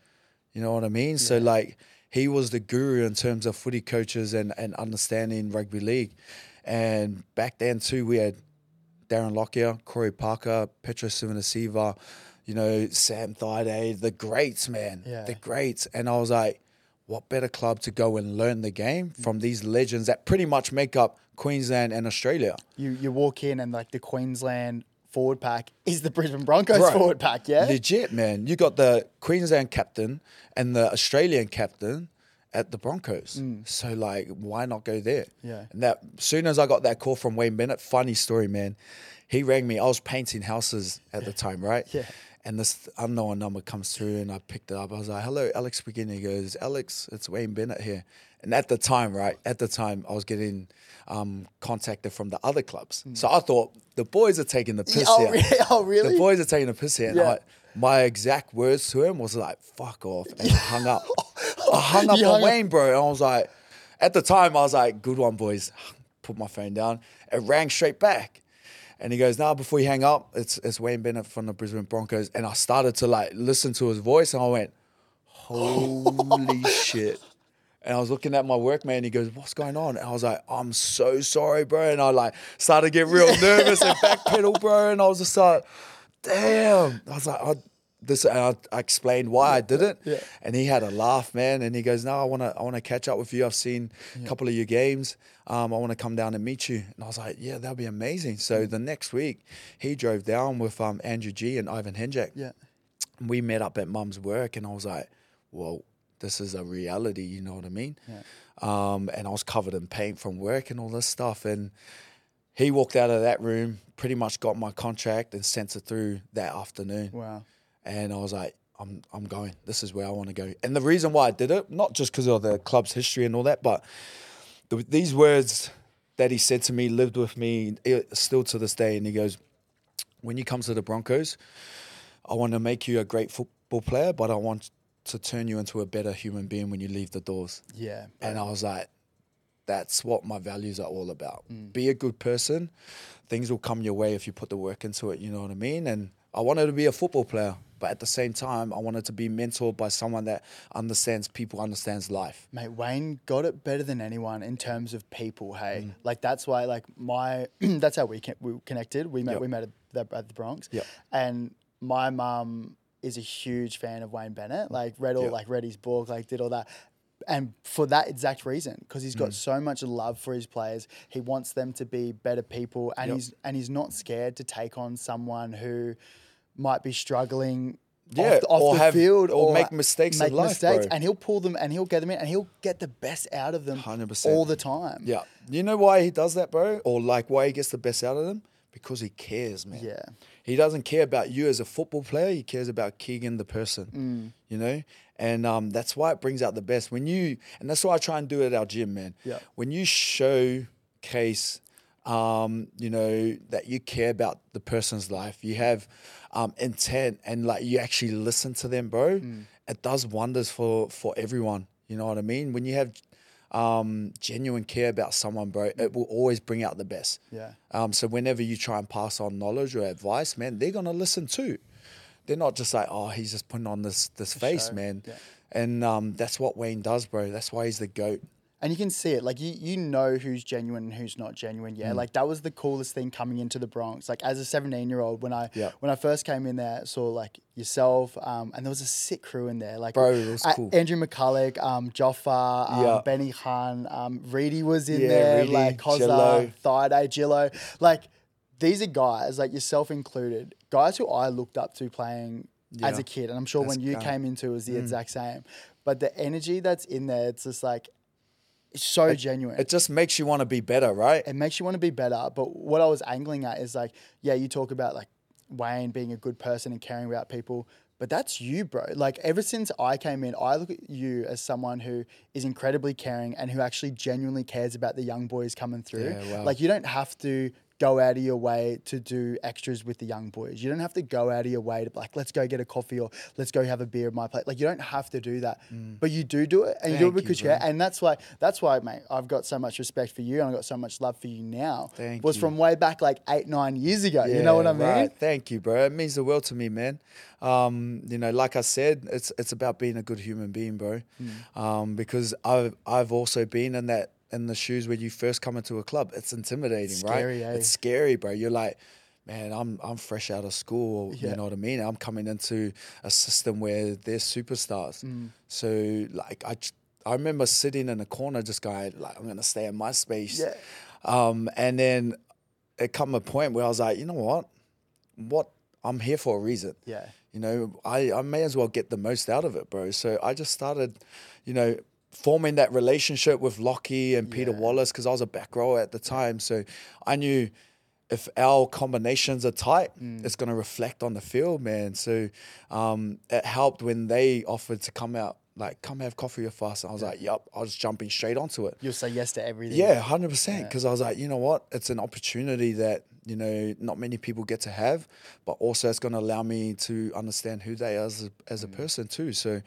Speaker 2: You know what I mean? So like he was the guru in terms of footy coaches and, and understanding rugby league. And back then too, we had Darren Lockyer, Corey Parker, Petero Civoniceva, you know, Sam Thaiday, the greats, man.
Speaker 1: Yeah.
Speaker 2: The greats. And I was like, what better club to go and learn the game from these legends that pretty much make up Queensland and Australia?
Speaker 1: You you walk in and like the Queensland forward pack is the Brisbane Broncos
Speaker 2: Bro,
Speaker 1: forward pack, yeah.
Speaker 2: Legit, man. You got the Queensland captain and the Australian captain at the Broncos. So like, why not go there?
Speaker 1: Mm. Yeah.
Speaker 2: And that soon as I got that call from Wayne Bennett, funny story, man. He rang me. I was painting houses at the time, right?
Speaker 1: Yeah.
Speaker 2: And this unknown number comes through, and I picked it up. I was like, "Hello, Alex speaking." He goes, "Alex, it's Wayne Bennett here." And at the time, right, at the time, I was getting um, contacted from the other clubs. So I thought the boys are taking the piss
Speaker 1: Mm. oh,
Speaker 2: here.
Speaker 1: really? oh, really?
Speaker 2: The boys are taking the piss here. And
Speaker 1: Yeah.
Speaker 2: I, my exact words to him was like, fuck off. And I hung up. I hung up
Speaker 1: You
Speaker 2: on
Speaker 1: hung.
Speaker 2: Wayne, bro. And I was like, at the time, I was like, good one, boys. Put my phone down. It rang straight back. And he goes, now before you hang up, it's it's Wayne Bennett from the Brisbane Broncos. And I started to like listen to his voice and I went, holy shit. And I was looking at my workmate and he goes, What's going on? And I was like, I'm so sorry, bro. And I like started to get real nervous and backpedal, bro. And I was just like, damn. I was like, I, this and I, I explained why I did it.
Speaker 1: Yeah.
Speaker 2: And he had a laugh, man. And he goes, No, I wanna I wanna catch up with you. I've seen a couple of your games. Um, I want to come down and meet you. And I was like, Yeah, that'd be amazing. So the next week he drove down with um, Andrew Gee and Ivan Henjak
Speaker 1: yeah.
Speaker 2: we met up at mum's work and I was like, well, this is a reality, you know what I mean? Yeah. Um, and I was covered in paint from work and all this stuff. And he walked out of that room, pretty much got my contract and sent it through that afternoon.
Speaker 1: Wow.
Speaker 2: And I was like, I'm, I'm going. This is where I want to go. And the reason why I did it, not just because of the club's history and all that, but the, these words that he said to me lived with me eh, still to this day. And he goes, when you come to the Broncos, I want to make you a great football player, but I want to turn you into a better human being when you leave the doors.
Speaker 1: Yeah.
Speaker 2: And I was like, that's what my values are all about.
Speaker 1: Mm.
Speaker 2: Be a good person. Things will come your way if you put the work into it, you know what I mean? And I wanted to be a football player, but at the same time, I wanted to be mentored by someone that understands people, understands life.
Speaker 1: Mate, Wayne got it better than anyone in terms of people. Hey,
Speaker 2: Mm.
Speaker 1: like that's why, like my, that's how we, we connected. We met,
Speaker 2: Yep.
Speaker 1: we met at the, at the Broncs.
Speaker 2: Yep.
Speaker 1: And my mum is a huge fan of Wayne Bennett. Like read all,
Speaker 2: Yep.
Speaker 1: like read his book, like did all that. And for that exact reason, because he's got
Speaker 2: Mm.
Speaker 1: so much love for his players, he wants them to be better people, and
Speaker 2: Yep.
Speaker 1: he's and he's not scared to take on someone who might be struggling
Speaker 2: Yeah,
Speaker 1: off, the- off
Speaker 2: or
Speaker 1: the
Speaker 2: have-
Speaker 1: field
Speaker 2: or make mistakes in
Speaker 1: make
Speaker 2: life,
Speaker 1: mistakes,
Speaker 2: bro.
Speaker 1: and he'll pull them and he'll get them in and he'll get the best out of them
Speaker 2: 100%.
Speaker 1: all the time.
Speaker 2: Yeah. You know why he does that, bro? Or like why he gets the best out of them? Because he cares, man.
Speaker 1: Yeah.
Speaker 2: He doesn't care about you as a football player. He cares about Keegan, the person.
Speaker 1: Mm.
Speaker 2: You know, and um, that's why it brings out the best. When you, and that's why I try and do it at our gym, man.
Speaker 1: Yeah.
Speaker 2: When you showcase, um, you know, that you care about the person's life, you have um, intent, and like you actually listen to them, bro.
Speaker 1: Mm.
Speaker 2: It does wonders for for everyone. You know what I mean? When you have um, genuine care about someone, bro, it will always bring out the best.
Speaker 1: Yeah.
Speaker 2: Um, so whenever you try and pass on knowledge or advice, man, they're gonna listen too. They're not just like, oh, he's just putting on this this face,
Speaker 1: show.
Speaker 2: man.
Speaker 1: Yeah.
Speaker 2: And um, that's what Wayne does, bro. That's why he's the goat.
Speaker 1: And you can see it, like you, you know who's genuine and who's not genuine.
Speaker 2: Mm.
Speaker 1: Yeah, like that was the coolest thing coming into the Broncs. Like as a seventeen year old, when I
Speaker 2: Yeah.
Speaker 1: when I first came in there, I saw like yourself, um, and there was a sick crew in there. Like
Speaker 2: Bro, it was
Speaker 1: uh,
Speaker 2: cool.
Speaker 1: Andrew McCullough, um, Joffa, um,
Speaker 2: Yeah.
Speaker 1: Benny Khan, um, Reedy was in
Speaker 2: Yeah,
Speaker 1: there,
Speaker 2: Reedy,
Speaker 1: like
Speaker 2: Gillo.
Speaker 1: Thide, Gillo. Like these are guys, like yourself included, guys who I looked up to playing as a kid, and I'm sure
Speaker 2: That's
Speaker 1: when you came into it was the
Speaker 2: Mm.
Speaker 1: exact same. But the energy that's in there, it's just like it's so genuine.
Speaker 2: It just makes you want to be better, right?
Speaker 1: it makes you want to be better. But what I was angling at is like, yeah, you talk about like Wayne being a good person and caring about people, but that's you, bro. Like ever since I came in, I look at you as someone who is incredibly caring and who actually genuinely cares about the young boys coming through.
Speaker 2: Yeah, wow.
Speaker 1: Like you don't have to go out of your way to do extras with the young boys. You don't have to go out of your way to be like, let's go get a coffee or let's go have a beer at my place. Like you don't have to do that, but you do do it, and you do it
Speaker 2: Mm. Thank
Speaker 1: because you care. And that's why that's why, mate. I've got so much respect for you, and I've got so much love for you now.
Speaker 2: Thank
Speaker 1: was
Speaker 2: you.
Speaker 1: from way back like eight, nine years ago. you know what I mean?
Speaker 2: right. Thank you, bro. It means the world to me, man. Um, you know, like I said, it's it's about being a good human being, bro.
Speaker 1: Hmm.
Speaker 2: Um, because I've I've also been in that in the shoes when you first come into a club. It's intimidating,
Speaker 1: Scary,
Speaker 2: right?
Speaker 1: eh?
Speaker 2: It's scary, bro. You're like, man, I'm I'm fresh out of school.
Speaker 1: Yeah.
Speaker 2: You know what I mean? I'm coming into a system where they're superstars.
Speaker 1: Hmm.
Speaker 2: So like I I remember sitting in a corner, just going like, I'm gonna stay in my space.
Speaker 1: Yeah.
Speaker 2: Um, and then it come a point where I was like, you know what, what I'm here for a reason.
Speaker 1: Yeah.
Speaker 2: You know, I, I may as well get the most out of it, bro. So I just started, you know, forming that relationship with Lockie and Peter
Speaker 1: Yeah.
Speaker 2: Wallace because I was a back rower at the time. So I knew if our combinations are tight,
Speaker 1: Mm.
Speaker 2: it's going to reflect on the field, man. So um, it helped when they offered to come out, like, come have coffee with us. I was like, yep, I was jumping straight onto it.
Speaker 1: You'll say yes to everything.
Speaker 2: Yeah, hundred percent. Because I was like, you know what? It's an opportunity that you know not many people get to have, but also it's going to allow me to understand who they are as a, as a person too. So,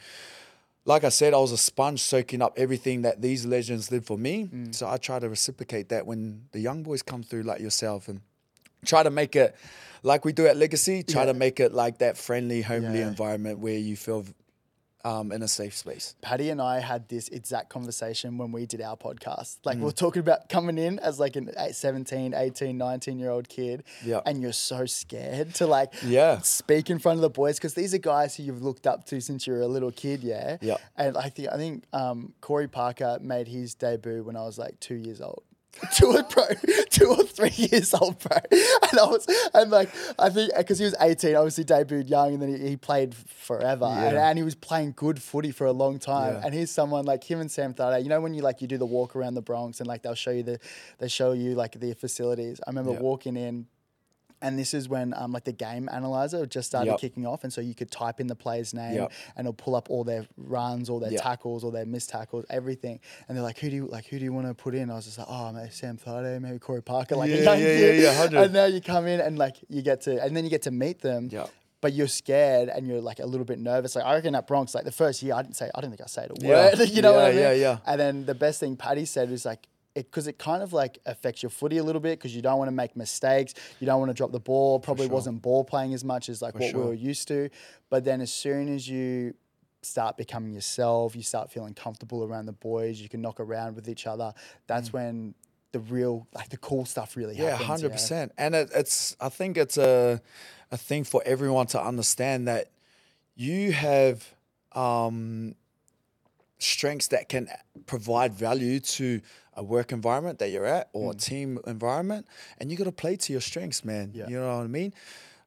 Speaker 2: like I said, I was a sponge soaking up everything that these legends did for me. Mm. So I try to reciprocate that when the young boys come through, like yourself, and try to make it like we do at Legacy. Try
Speaker 1: Yeah.
Speaker 2: to make it like that friendly, homely
Speaker 1: Yeah.
Speaker 2: environment where you feel um, in a safe space.
Speaker 1: Patty and I had this exact conversation when we did our podcast. Like
Speaker 2: Mm.
Speaker 1: we we're talking about coming in as like an 17, 18, 19 year old kid.
Speaker 2: Yeah.
Speaker 1: And you're so scared to like
Speaker 2: Yeah.
Speaker 1: speak in front of the boys because these are guys who you've looked up to since you were a little kid, yeah?
Speaker 2: Yeah.
Speaker 1: And I think I think um, Corey Parker made his debut when I was like two years old. Two or bro, two or three years old, bro. And I was, and like, I think because he was 18, obviously debuted young, and then he, he played forever, and,
Speaker 2: Yeah.
Speaker 1: and he was playing good footy for a long time.
Speaker 2: Yeah.
Speaker 1: And here's someone like him and Sam Thaiday. You know when you like you do the walk around the Broncs, and like they'll show you the, they show you like the facilities. I remember
Speaker 2: Yeah.
Speaker 1: walking in. And this is when um, like the game analyzer just started
Speaker 2: Yep.
Speaker 1: kicking off, and so you could type in the player's name,
Speaker 2: Yep.
Speaker 1: and it'll pull up all their runs, all their
Speaker 2: Yep.
Speaker 1: tackles, all their missed tackles, everything. And they're like, "Who do you like? Who do you want to put in?" I was just like, "Oh, maybe Sam Thaiday, maybe Corey Parker." Like a
Speaker 2: Yeah,
Speaker 1: young
Speaker 2: yeah,
Speaker 1: kid.
Speaker 2: yeah, yeah, 100.
Speaker 1: And now you come in and like you get to, and then you get to meet them.
Speaker 2: Yep.
Speaker 1: But you're scared and you're like a little bit nervous. Like I reckon at Broncs, like the first year, I didn't say, I don't think I said a
Speaker 2: Yeah.
Speaker 1: word. you know what I
Speaker 2: Yeah,
Speaker 1: mean?
Speaker 2: yeah, yeah.
Speaker 1: And then the best thing Paddy said was like, because it, kind of like affects your footy a little bit because you don't want to make mistakes. You don't want to drop the ball. Probably
Speaker 2: sure.
Speaker 1: wasn't ball playing as much as like what we were used to. But then as soon as you start becoming yourself, you start feeling comfortable around the boys, you can knock around with each other. That's when the real, like the cool stuff really
Speaker 2: Mm. Yeah,
Speaker 1: happens.
Speaker 2: hundred percent. And it, it's I think it's a a thing for everyone to understand that you have um, strengths that can provide value to a work environment that you're at or a team environment, and you got to play to your strengths, man.
Speaker 1: Yeah.
Speaker 2: You know what I mean?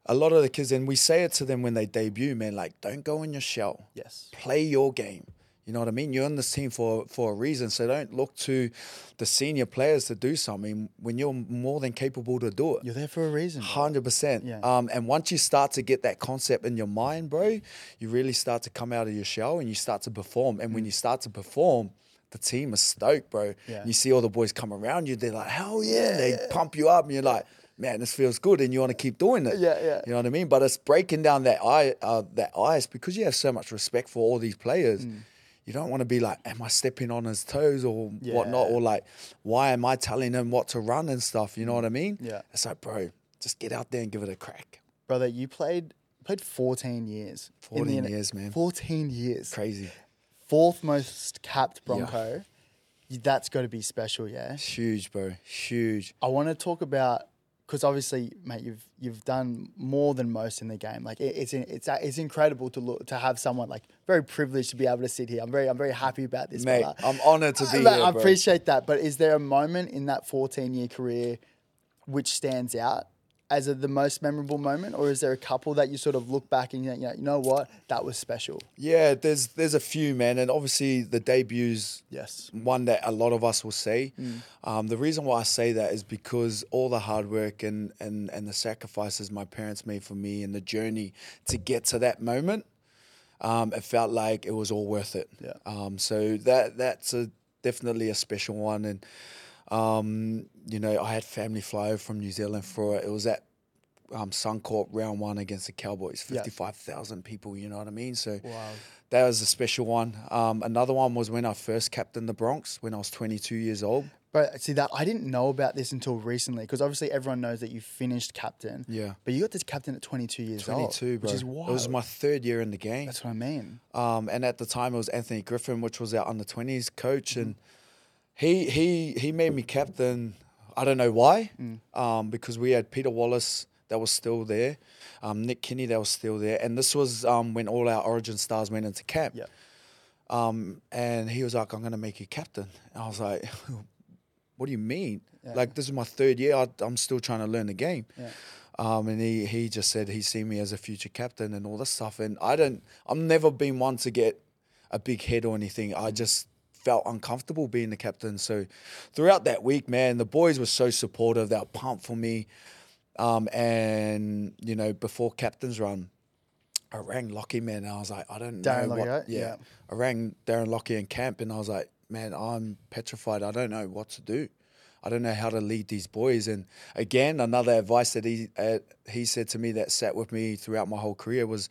Speaker 2: A lot of the kids, and we say it to them when they debut, man, like don't go in your shell
Speaker 1: Yes.
Speaker 2: play your game. You know what I mean? You're on this team for for a reason. So don't look to the senior players to do something when you're more than capable to do it.
Speaker 1: You're there for a reason.
Speaker 2: Hundred percent.
Speaker 1: Yeah.
Speaker 2: Um, and once you start to get that concept in your mind, bro, you really start to come out of your shell and you start to perform. And when you start to perform, the team is stoked, bro.
Speaker 1: Mm. Yeah.
Speaker 2: You see all the boys come around you, they're like, hell yeah, they pump you up, and you're like, man, this feels good, and you want to keep doing it.
Speaker 1: Yeah, yeah.
Speaker 2: You know what I mean? But it's breaking down that eye, uh, that ice because you have so much respect for all these players.
Speaker 1: Mm.
Speaker 2: You don't want to be like, am I stepping on his toes or whatnot, or like, why am I telling him what to run and stuff? You know what I mean?
Speaker 1: Yeah.
Speaker 2: It's like, bro, just get out there and give it a crack.
Speaker 1: Brother, you played played 14 years. in the
Speaker 2: 14 years, man.
Speaker 1: 14 years.
Speaker 2: Crazy.
Speaker 1: Fourth most capped Bronco. You- That's got to be special, yeah.
Speaker 2: Huge, bro. Huge.
Speaker 1: I want to talk about because obviously, mate, you've you've done more than most in the game. Like it, it's it's it's incredible to look to have someone like very privileged to be able to sit here. I'm very I'm very happy about this,
Speaker 2: Mate,
Speaker 1: brother.
Speaker 2: I'm honored to be
Speaker 1: Mate,
Speaker 2: here,
Speaker 1: I
Speaker 2: bro.
Speaker 1: appreciate that. But is there a moment in that 14 year career which stands out as a, the most memorable moment, or is there a couple that you sort of look back and you know, you know what that was special?
Speaker 2: Yeah, there's there's a few, man, and obviously the debuts.
Speaker 1: Yes.
Speaker 2: One that a lot of us will see.
Speaker 1: Mm.
Speaker 2: Um, the reason why I say that is because all the hard work and, and and the sacrifices my parents made for me and the journey to get to that moment, um, it felt like it was all worth it.
Speaker 1: Yeah.
Speaker 2: Um, so that that's a definitely a special one, and um, you know I had family fly over from New Zealand for it. It was at um, Suncorp round one against the Cowboys,
Speaker 1: Yeah.
Speaker 2: fifty five thousand people. You know what I mean? So
Speaker 1: Wow.
Speaker 2: that was a special one. Um, another one was when I first captained the Broncs when I was twenty two years old.
Speaker 1: But see that I didn't know about this until recently because obviously everyone knows that you finished captain.
Speaker 2: Yeah.
Speaker 1: But you got this captain at 22 years old.
Speaker 2: 22, bro.
Speaker 1: Which is wild.
Speaker 2: It was my third year in the game.
Speaker 1: That's what I mean.
Speaker 2: Um, and at the time it was Anthony Griffin, which was our under twenties coach,
Speaker 1: Mm-hmm.
Speaker 2: and he he he made me captain. I don't know why,
Speaker 1: Mm.
Speaker 2: um, because we had Peter Wallace that was still there, um, Nick Kenny that was still there, and this was um, when all our Origin stars went into camp.
Speaker 1: Yeah.
Speaker 2: Um, and he was like, I'm going to make you captain. And I was like, what do you mean?
Speaker 1: Yeah.
Speaker 2: Like, this is my third year. I, I'm still trying to learn the game.
Speaker 1: Yeah.
Speaker 2: Um, and he, he just said he's seen me as a future captain and all this stuff. And I don't, I've never been one to get a big head or anything. I just felt uncomfortable being the captain. So throughout that week, man, the boys were so supportive. They were pumped for me. Um, and, you know, before captain's run, I rang Lockie, man, and I was like, I don't
Speaker 1: Darren
Speaker 2: know
Speaker 1: Lockyer,
Speaker 2: what.
Speaker 1: yeah.
Speaker 2: Yeah. I rang Darren Lockyer in camp and I was like, man, I'm petrified. I don't know what to do. I don't know how to lead these boys. And again, another advice that he uh, he said to me that sat with me throughout my whole career was,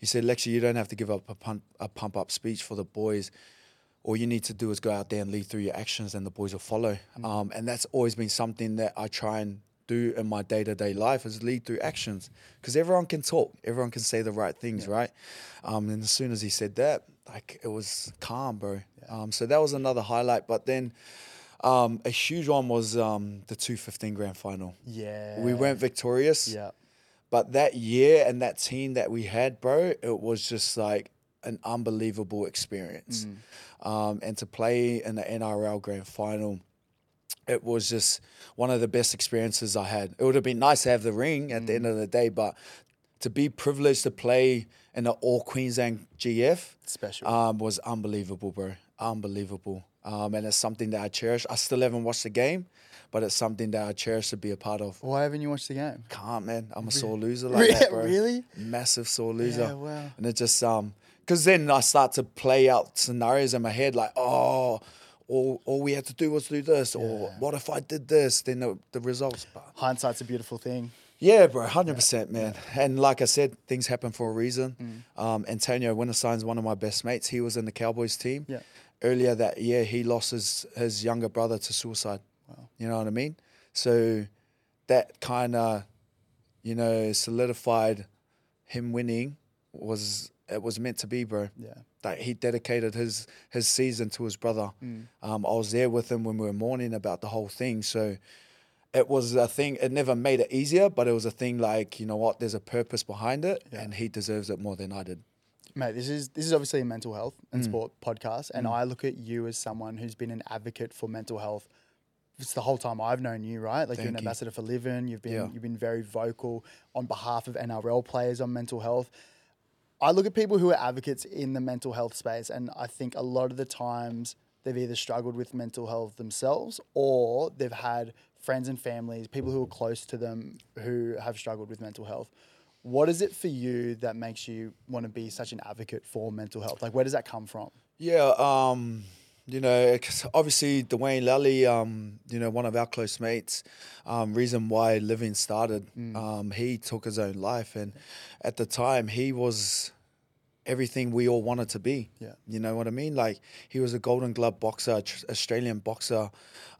Speaker 2: he said, Lexi, you don't have to give up a pump, a pump up speech for the boys. All you need to do is go out there and lead through your actions, and the boys will follow. Um, and that's always been something that I try and do in my day to day life is lead through actions because everyone can talk, everyone can say the right things, right? Um, and as soon as he said that, like it was calm, bro. Um, so that was another highlight. But then um, a huge one was um, the 215 grand final.
Speaker 1: Yeah.
Speaker 2: We weren't victorious,
Speaker 1: Yeah.
Speaker 2: but that year and that team that we had, bro, it was just like an unbelievable experience. Um, and to play in the NRL grand final, it was just one of the best experiences I had. It would have been nice to have the ring at the end of the day, but to be privileged to play in the All Queensland GF
Speaker 1: Special.
Speaker 2: um, was unbelievable, bro. Unbelievable. Um, and it's something that I cherish. I still haven't watched the game, but it's something that I cherish to be a part of.
Speaker 1: Why haven't you watched the game?
Speaker 2: Can't, man. I'm a sore loser like that, bro.
Speaker 1: really?
Speaker 2: Massive sore loser.
Speaker 1: Yeah, wow.
Speaker 2: And it just um, because then I start to play out scenarios in my head like, oh, all, all we had to do was do this, or what if I did this? Then the, the results. But
Speaker 1: Hindsight's a beautiful thing.
Speaker 2: yeah, bro, hundred percent, man. And like I said, things happen for a reason.
Speaker 1: Mm.
Speaker 2: Um, Antonio Winterstein's one of my best mates. He was in the Cowboys team.
Speaker 1: Yeah.
Speaker 2: Earlier that year, he lost his his younger brother to suicide. Wow. You know what I mean? So that kind of, you know, solidified him winning. Was it was meant to be, bro?
Speaker 1: Yeah.
Speaker 2: Like he dedicated his his season to his brother. Mm. Um, I was there with him when we were mourning about the whole thing. So it was a thing. It never made it easier, but it was a thing. Like you know what? There's a purpose behind it, and he deserves it more than I did.
Speaker 1: Mate, this is this is obviously a mental health and mm. sport podcast, and mm. I look at you as someone who's been an advocate for mental health. It's the whole time I've known you, right? Like you're an
Speaker 2: Thank you.
Speaker 1: ambassador for Livin. You've been
Speaker 2: Yeah.
Speaker 1: you've been very vocal on behalf of NRL players on mental health. I look at people who are advocates in the mental health space, and I think a lot of the times they've either struggled with mental health themselves or they've had friends and families, people who are close to them who have struggled with mental health. What is it for you that makes you want to be such an advocate for mental health? Like, where does that come from?
Speaker 2: Yeah, um, you know, obviously Dwayne Lally, um, you know, one of our close mates, um, reason why Livin started, um, he took his own life, and at the time he was everything we all wanted to be.
Speaker 1: Yeah.
Speaker 2: you know what I mean. Like he was a Golden Glove boxer, tr- Australian boxer.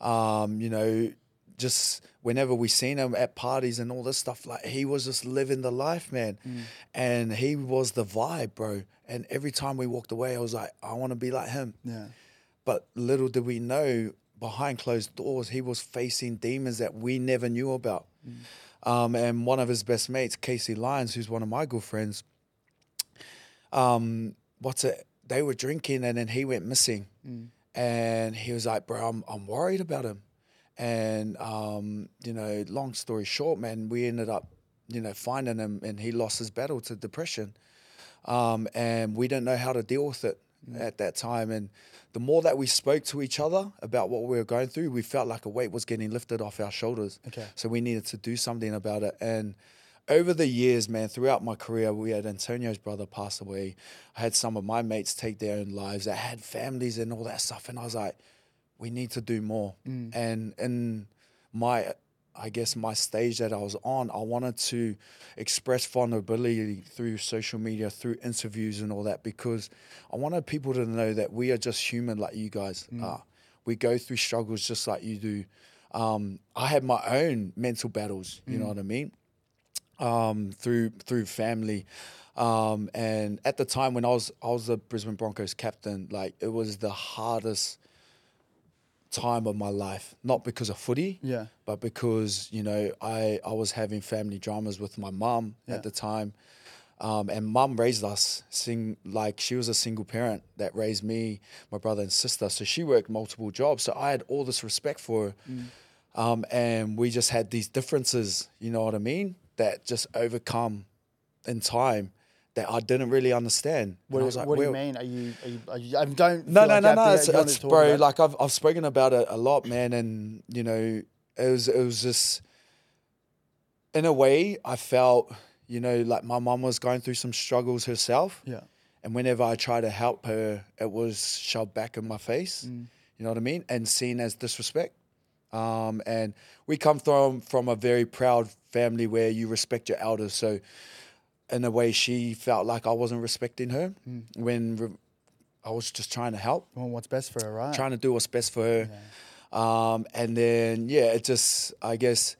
Speaker 2: Um, you know, just whenever we seen him at parties and all this stuff, like he was just living the life, man. And he was the vibe, bro. And every time we walked away, I was like, I want to be like him.
Speaker 1: Yeah.
Speaker 2: But little did we know, behind closed doors, he was facing demons that we never knew about. Um, and one of his best mates, Casey Lyons, who's one of my good friends, um, what's it? They were drinking and then he went missing. And he was like, bro, I'm, I'm worried about him. And, um, you know, long story short, man, we ended up, you know, finding him and he lost his battle to depression. Um, and we didn't know how to deal with it at that time. And the more that we spoke to each other about what we were going through, we felt like a weight was getting lifted off our shoulders.
Speaker 1: Okay.
Speaker 2: So we needed to do something about it. And over the years, man, throughout my career, we had Antonio's brother pass away. I had some of my mates take their own lives. I had families and all that stuff. And I was like, we need to do more. Mm. And in my, I guess, my stage that I was on, I wanted to express vulnerability through social media, through interviews and all that, because I wanted people to know that we are just human like you guys are. We go through struggles just like you do. Um, I had my own mental battles, you know what I mean? um, through through family. Um, and at the time when I was I was the Brisbane Broncos captain, like it was the hardest time of my life. Not because of footy,
Speaker 1: Yeah.
Speaker 2: but because you know I I was having family dramas with my mum
Speaker 1: Yeah.
Speaker 2: at the time. Um, and mum raised us, sing like she was a single parent that raised me, my brother and sister. So she worked multiple jobs. So I had all this respect for her. Um, and we just had these differences, you know what I mean? That just overcome in time that I didn't really understand. And
Speaker 1: What,
Speaker 2: I was like,
Speaker 1: what do you mean? Are you? Are you? Are you I don't.
Speaker 2: no, no,
Speaker 1: like
Speaker 2: no, no. It's,
Speaker 1: you want to
Speaker 2: it's bro.
Speaker 1: about.
Speaker 2: Like I've I've spoken about it a lot, man, and you know, it was it was just in a way I felt, you know, like my mum was going through some struggles herself,
Speaker 1: Yeah.
Speaker 2: and whenever I tried to help her, it was shoved back in my face.
Speaker 1: Mm.
Speaker 2: You know what I mean? And seen as disrespect. Um, and we come from from a very proud family where you respect your elders. So, in a way, she felt like I wasn't respecting her
Speaker 1: Mm.
Speaker 2: when re- I was just trying to help
Speaker 1: Well, what's best for her, right?
Speaker 2: trying to do what's best for her. Um, and then yeah, it just I guess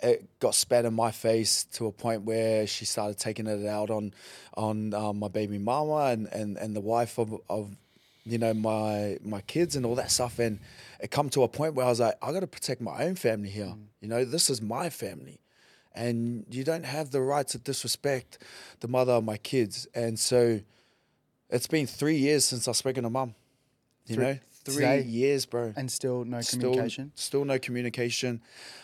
Speaker 2: it got spat in my face to a point where she started taking it out on on um, my baby mama and, and, and the wife of, of you know my my kids and all that stuff. And it come to a point where I was like, I got to protect my own family here. You know, this is my family. And you don't have the right to disrespect the mother of my kids. And so it's been three years since I've spoken to mum. You
Speaker 1: Three-
Speaker 2: know, three
Speaker 1: today?
Speaker 2: years, bro.
Speaker 1: and still no
Speaker 2: Still-
Speaker 1: communication.
Speaker 2: Still, no communication.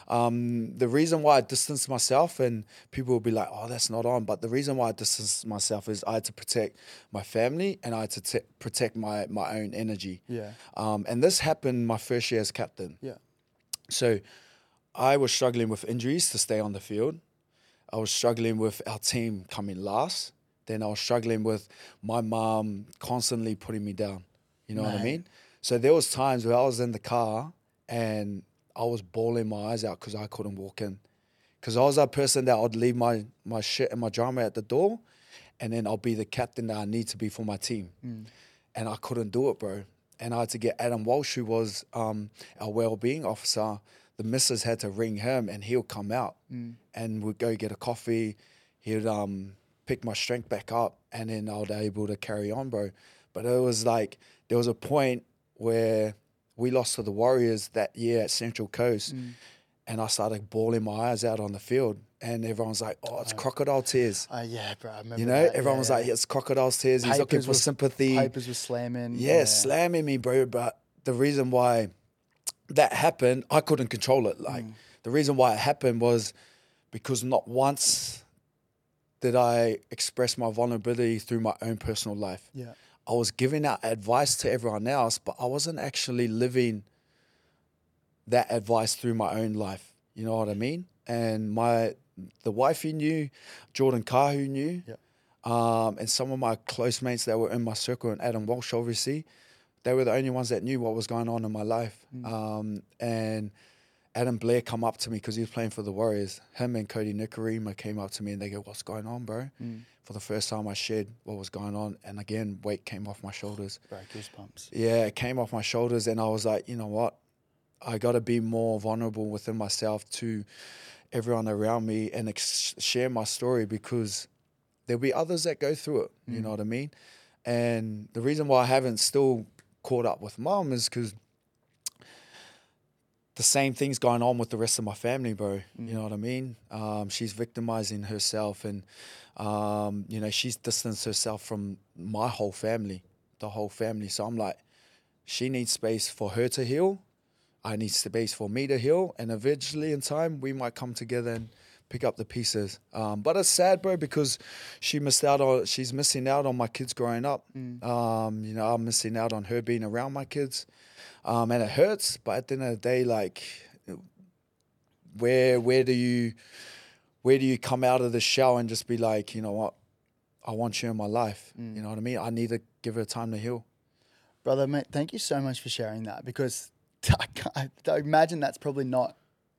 Speaker 2: Um, the reason why I distanced myself, and people will be like, "Oh, that's not on," but the reason why I distanced myself is I had to protect my family and I had to t- protect my my own energy.
Speaker 1: Yeah.
Speaker 2: Um, and this happened my first year as captain.
Speaker 1: Yeah.
Speaker 2: So I was struggling with injuries to stay on the field. I was struggling with our team coming last. Then I was struggling with my mom constantly putting me down. You know what I mean? So there was times where I was in the car and I was bawling my eyes out because I couldn't walk in. Because I was that person that I'd leave my, my shit and my drama at the door and then I'll be the captain that I need to be for my team. And I couldn't do it, bro. And I had to get Adam Walsh, who was um, our well-being officer. The missus had to ring him, and he'll come out, mm. and we'd go get a coffee. He'd um, pick my strength back up, and then I was able to carry on, bro. But it was like there was a point where we lost to the Warriors that year at Central Coast, mm. and I started bawling my eyes out on the field, and everyone's like, "Oh, it's uh, crocodile tears."
Speaker 1: Oh yeah, bro. I remember
Speaker 2: You know,
Speaker 1: that.
Speaker 2: everyone
Speaker 1: yeah,
Speaker 2: was
Speaker 1: yeah.
Speaker 2: like, "It's crocodile tears." He's looking for
Speaker 1: was-
Speaker 2: sympathy.
Speaker 1: Papers were slamming.
Speaker 2: Yeah, slamming me, bro. But the reason why that happened, I couldn't control it. Like
Speaker 1: Mm.
Speaker 2: the reason why it happened was because not once did I express my vulnerability through my own personal life.
Speaker 1: Yeah.
Speaker 2: I was giving out advice to everyone else, but I wasn't actually living that advice through my own life. You know what I mean? And my the wife he knew, Jordan Carr who knew,
Speaker 1: Yeah.
Speaker 2: um, and some of my close mates that were in my circle, and Adam Walsh obviously, they were the only ones that knew what was going on in my life. Mm. Um, and Adam Blair come up to me because he was playing for the Warriors. Him and Kodi Nikorima came up to me and they go, "What's going on, bro?" Mm. For the first time, I shared what was going on, and again, weight came off my shoulders.
Speaker 1: Bro, goosebumps.
Speaker 2: Yeah, it came off my shoulders, and I was like, you know what? I got to be more vulnerable within myself to everyone around me and ex- share my story because there'll be others that go through it. You mm. know what I mean? And the reason why I haven't still caught up with mom is because the same thing's going on with the rest of my family, bro. You know what I mean? Um, she's victimizing herself, and um, you know she's distanced herself from my whole family, the whole family. So I'm like, she needs space for her to heal. I need space for me to heal, and eventually, in time, we might come together and pick up the pieces. Um, but it's sad, bro, because she missed out on. She's missing out on my kids growing up. Um, you know, I'm missing out on her being around my kids, um, and it hurts. But at the end of the day, like, where where do you where do you come out of the shell and just be like, you know what, I want you in my life. You know what I mean? I need to give her time to heal.
Speaker 1: Brother, mate, thank you so much for sharing that because I, I imagine that's probably not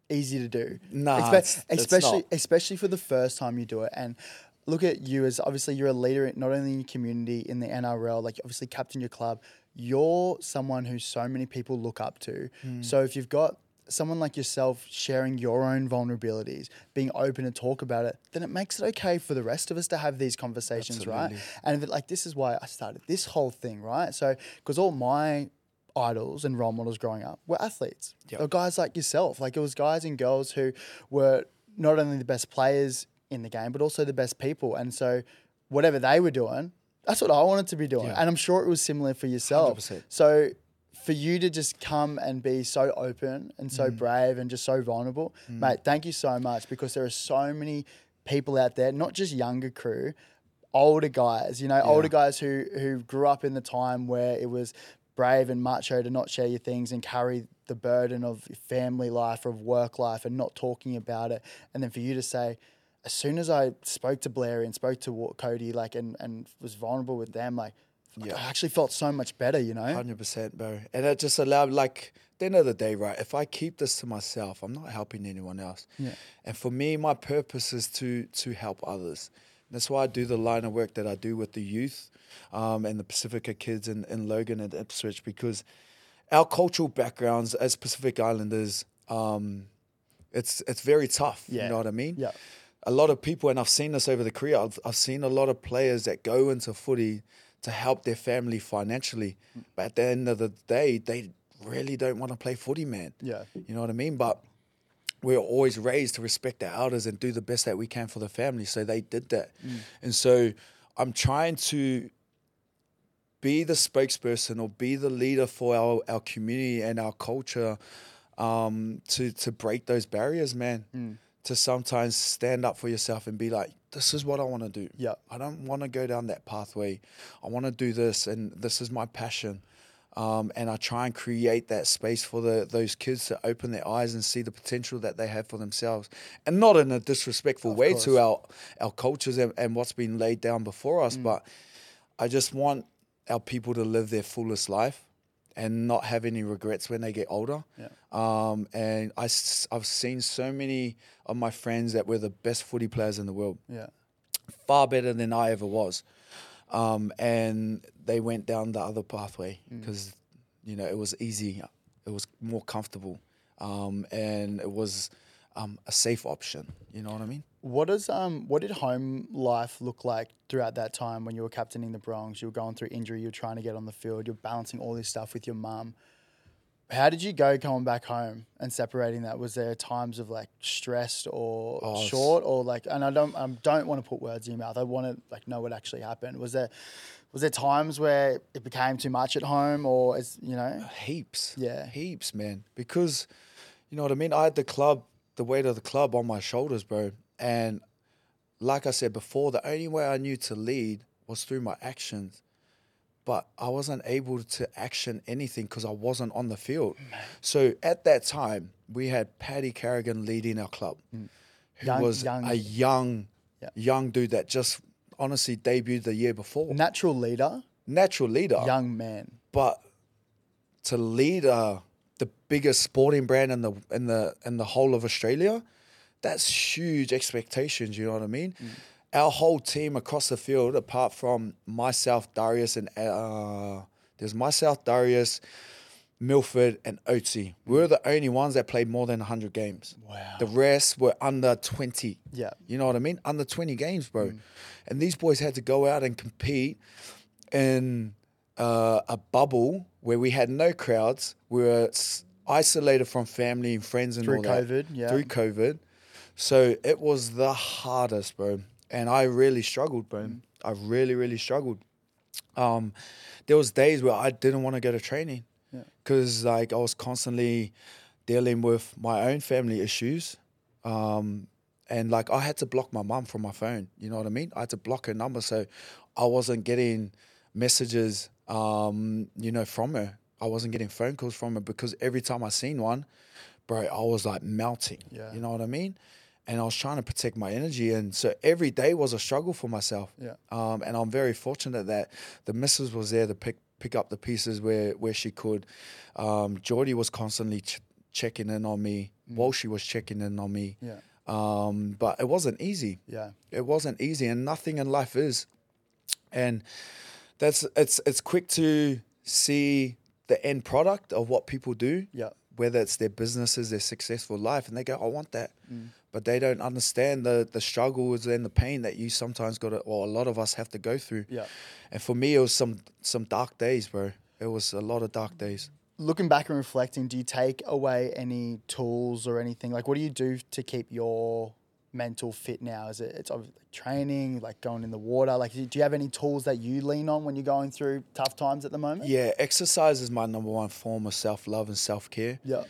Speaker 1: easy to do.
Speaker 2: Nah,
Speaker 1: Espe- especially especially for the first time you do it. And look at you as obviously you're a leader in- not only in your community in the NRL, like obviously captain your club. You're someone who so many people look up to.
Speaker 2: Hmm.
Speaker 1: So if you've got someone like yourself sharing your own vulnerabilities, being open to talk about it, then it makes it okay for the rest of us to have these conversations, right? And it, like this is why I started this whole thing, right? So because all my idols and role models growing up were athletes.
Speaker 2: Yep.
Speaker 1: Were guys like yourself. Like it was guys and girls who were not only the best players in the game, but also the best people. And so whatever they were doing, that's what I wanted to be doing.
Speaker 2: Yeah.
Speaker 1: And I'm sure it was similar for yourself.
Speaker 2: 100%.
Speaker 1: So for you to just come and be so open and
Speaker 2: Mm.
Speaker 1: so brave and just so vulnerable, mate, thank you so much because there are so many people out there, not just younger crew, older guys, you know, older guys who who grew up in the time where it was brave and macho to not share your things and carry the burden of family life or of work life and not talking about it. And then for you to say, as soon as I spoke to Blair and spoke to Kodi, like, and, and was vulnerable with them, like,
Speaker 2: Yeah.
Speaker 1: I actually felt so much better, you know?
Speaker 2: Hundred percent, bro. And it just allowed, like, at the end of the day, right? If I keep this to myself, I'm not helping anyone else.
Speaker 1: Yeah.
Speaker 2: And for me, my purpose is to to help others. That's why I do the line of work that I do with the youth, um, and the Pacifica kids in, in Logan and Ipswich because our cultural backgrounds as Pacific Islanders, um, it's it's very tough.
Speaker 1: Yeah.
Speaker 2: You know what I mean?
Speaker 1: Yeah.
Speaker 2: a lot of people, and I've seen this over the career, I've, I've seen a lot of players that go into footy to help their family financially. But at the end of the day, they really don't want to play footy, man.
Speaker 1: Yeah.
Speaker 2: You know what I mean? But we're always raised to respect our elders and do the best that we can for the family. So they did that. And so I'm trying to be the spokesperson or be the leader for our, our community and our culture um, to to break those barriers, man. To sometimes stand up for yourself and be like, this is what I want to do.
Speaker 1: Yeah.
Speaker 2: I don't want to go down that pathway. I want to do this, and this is my passion. Um, and I try and create that space for the those kids to open their eyes and see the potential that they have for themselves, and not in a disrespectful way
Speaker 1: course.
Speaker 2: to our our cultures and, and what's been laid down before
Speaker 1: Mm.
Speaker 2: us. But I just want our people to live their fullest life and not have any regrets when they get older.
Speaker 1: Yeah.
Speaker 2: Um, and I, have seen so many of my friends that were the best footy players in the world,
Speaker 1: Yeah.
Speaker 2: far better than I ever was. Um, and they went down the other pathway because, you know, it was easy, it was more comfortable, um, and it was um, a safe option. You know what I mean?
Speaker 1: What does um what did home life look like throughout that time when you were captaining the Broncs? You were going through injury, you were trying to get on the field, you're balancing all this stuff with your mum. How did you go coming back home and separating that? Was there times of like stressed or
Speaker 2: Oh,
Speaker 1: short or like? And I don't I don't want to put words in your mouth. I want to like know what actually happened. Was there was there times where it became too much at home or as you know?
Speaker 2: Heaps.
Speaker 1: Yeah.
Speaker 2: Heaps, man. Because, you know what I mean? I had the club, the weight of the club on my shoulders, bro. And like I said before, the only way I knew to lead was through my actions. But I wasn't able to action anything because I wasn't on the field. So at that time, we had Paddy Carrigan leading our club, hmm. who
Speaker 1: Young-
Speaker 2: was
Speaker 1: young.
Speaker 2: a young,
Speaker 1: Yeah.
Speaker 2: young dude that just honestly debuted the year before.
Speaker 1: Natural leader,
Speaker 2: Natural leader
Speaker 1: young man.
Speaker 2: but to lead uh, the biggest sporting brand in the in the in the whole of Australia, that's huge expectations. You know what I mean? Our whole team across the field, apart from myself, Darius, and uh, there's myself, Darius, Milford, and Oatsy. We're the only ones that played more than 100 games.
Speaker 1: Wow.
Speaker 2: The rest were under 20.
Speaker 1: Yeah.
Speaker 2: You know what I mean? Under 20 games, bro. And these boys had to go out and compete in uh, a bubble where we had no crowds. We were isolated from family and friends and
Speaker 1: Through
Speaker 2: all that.
Speaker 1: COVID, yeah.
Speaker 2: Through COVID. So it was the hardest, bro. And I really struggled, bro.
Speaker 1: Mm.
Speaker 2: I really, really struggled. Um, there was days where I didn't want to go to training
Speaker 1: Yeah.
Speaker 2: because like I was constantly dealing with my own family issues. Um, and like I had to block my mom from my phone. You know what I mean? I had to block her number so I wasn't getting messages, um, you know, from her. I wasn't getting phone calls from her because every time I seen one, bro, I was like melting.
Speaker 1: Yeah.
Speaker 2: You know what I mean? And I was trying to protect my energy, and so every day was a struggle for myself.
Speaker 1: Yeah.
Speaker 2: Um, and I'm very fortunate that the missus was there to pick pick up the pieces where where she could. Um, Geordie was constantly ch- checking in on me. while she was checking in on me.
Speaker 1: Yeah.
Speaker 2: Um, but it wasn't easy.
Speaker 1: Yeah.
Speaker 2: It wasn't easy, and nothing in life is. And that's it's it's quick to see the end product of what people do.
Speaker 1: Yeah.
Speaker 2: Whether it's their businesses, their successful life, and they go, "I want that," but they don't understand the the struggles and the pain that you sometimes got to, or a lot of us have to go through.
Speaker 1: Yeah.
Speaker 2: And for me, it was some some dark days, bro. It was a lot of dark days.
Speaker 1: looking back and reflecting, do you take away any tools or anything? Like, what do you do to keep your mental fit now? Is it it's training, like going in the water? Like, do you have any tools that you lean on when you're going through tough times at the moment?
Speaker 2: Yeah, exercise is my number one form of self love and self care.
Speaker 1: Yeah.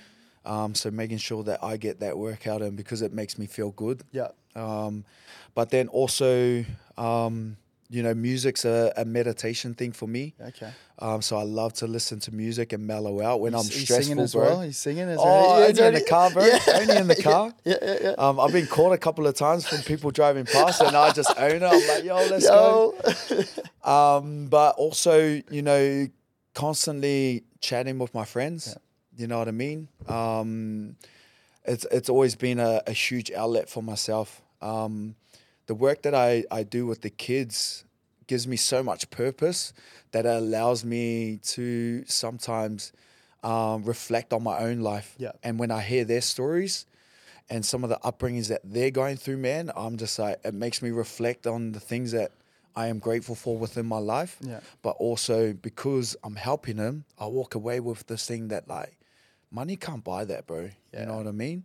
Speaker 2: Um, so making sure that I get that workout in because it makes me feel good.
Speaker 1: Yeah.
Speaker 2: Um, but then also, um, you know, music's a, a meditation thing for me.
Speaker 1: Okay.
Speaker 2: Um, so I love to listen to music and mellow out when I'm
Speaker 1: He's
Speaker 2: stressful,
Speaker 1: singing as
Speaker 2: bro.
Speaker 1: well. He's singing as
Speaker 2: Oh,
Speaker 1: well.
Speaker 2: only in the car, bro. Yeah. Only in the car.
Speaker 1: Yeah, yeah, yeah.
Speaker 2: Um, I've been caught a couple of times from people driving past, and I just own it. I'm like, yo, let's go.
Speaker 1: Yo.
Speaker 2: Um, but also, you know, constantly chatting with my friends. You know what I mean? Um, it's it's always been a, a huge outlet for myself. Um, the work that I, I do with the kids gives me so much purpose that it allows me to sometimes um, reflect on my own life.
Speaker 1: Yeah.
Speaker 2: And when I hear their stories and some of the upbringings that they're going through, man, I'm just like, it makes me reflect on the things that I am grateful for within my life.
Speaker 1: Yeah.
Speaker 2: But also because I'm helping them, I walk away with this thing that like money can't buy that, bro.
Speaker 1: Yeah.
Speaker 2: You know what I mean?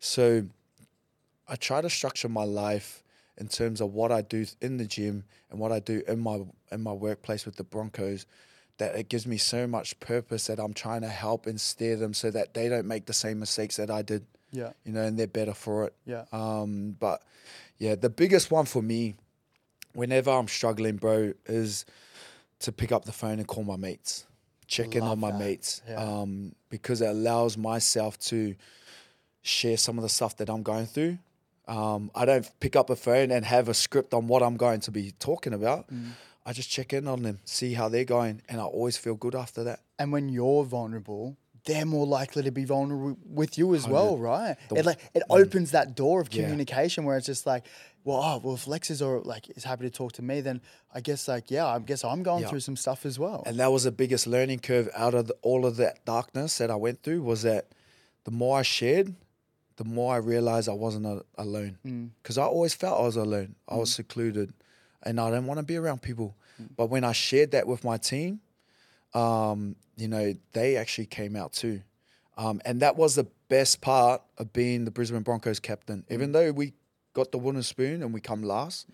Speaker 2: So I try to structure my life in terms of what I do in the gym and what I do in my in my workplace with the Broncos that it gives me so much purpose that I'm trying to help and steer them so that they don't make the same mistakes that I did,
Speaker 1: Yeah.
Speaker 2: you know, and they're better for it.
Speaker 1: Yeah.
Speaker 2: Um, but yeah, the biggest one for me, whenever I'm struggling, bro, is to pick up the phone and call my mates, check in
Speaker 1: Love
Speaker 2: on my
Speaker 1: that.
Speaker 2: mates,
Speaker 1: Yeah.
Speaker 2: um, because it allows myself to share some of the stuff that I'm going through. Um, I don't pick up a phone and have a script on what I'm going to be talking about.
Speaker 1: Mm.
Speaker 2: I just check in on them, see how they're going, and I always feel good after that.
Speaker 1: And when you're vulnerable, they're more likely to be vulnerable with you as well, right? it like it opens that door of
Speaker 2: Yeah.
Speaker 1: communication where it's just like, well, oh, well, if Lex is or like is happy to talk to me, then I guess like yeah, I guess I'm going
Speaker 2: Yeah.
Speaker 1: through some stuff as well.
Speaker 2: And that was the biggest learning curve out of the, all of that darkness that I went through was that the more I shared, the more I realized I wasn't a, alone.
Speaker 1: Mm.
Speaker 2: Because I always felt I was alone. I was secluded and I didn't want to be around people.
Speaker 1: Mm.
Speaker 2: But when I shared that with my team, um, you know, they actually came out too. Um, and that was the best part of being the Brisbane Broncos captain.
Speaker 1: Mm.
Speaker 2: Even though we got the wooden spoon and we come last,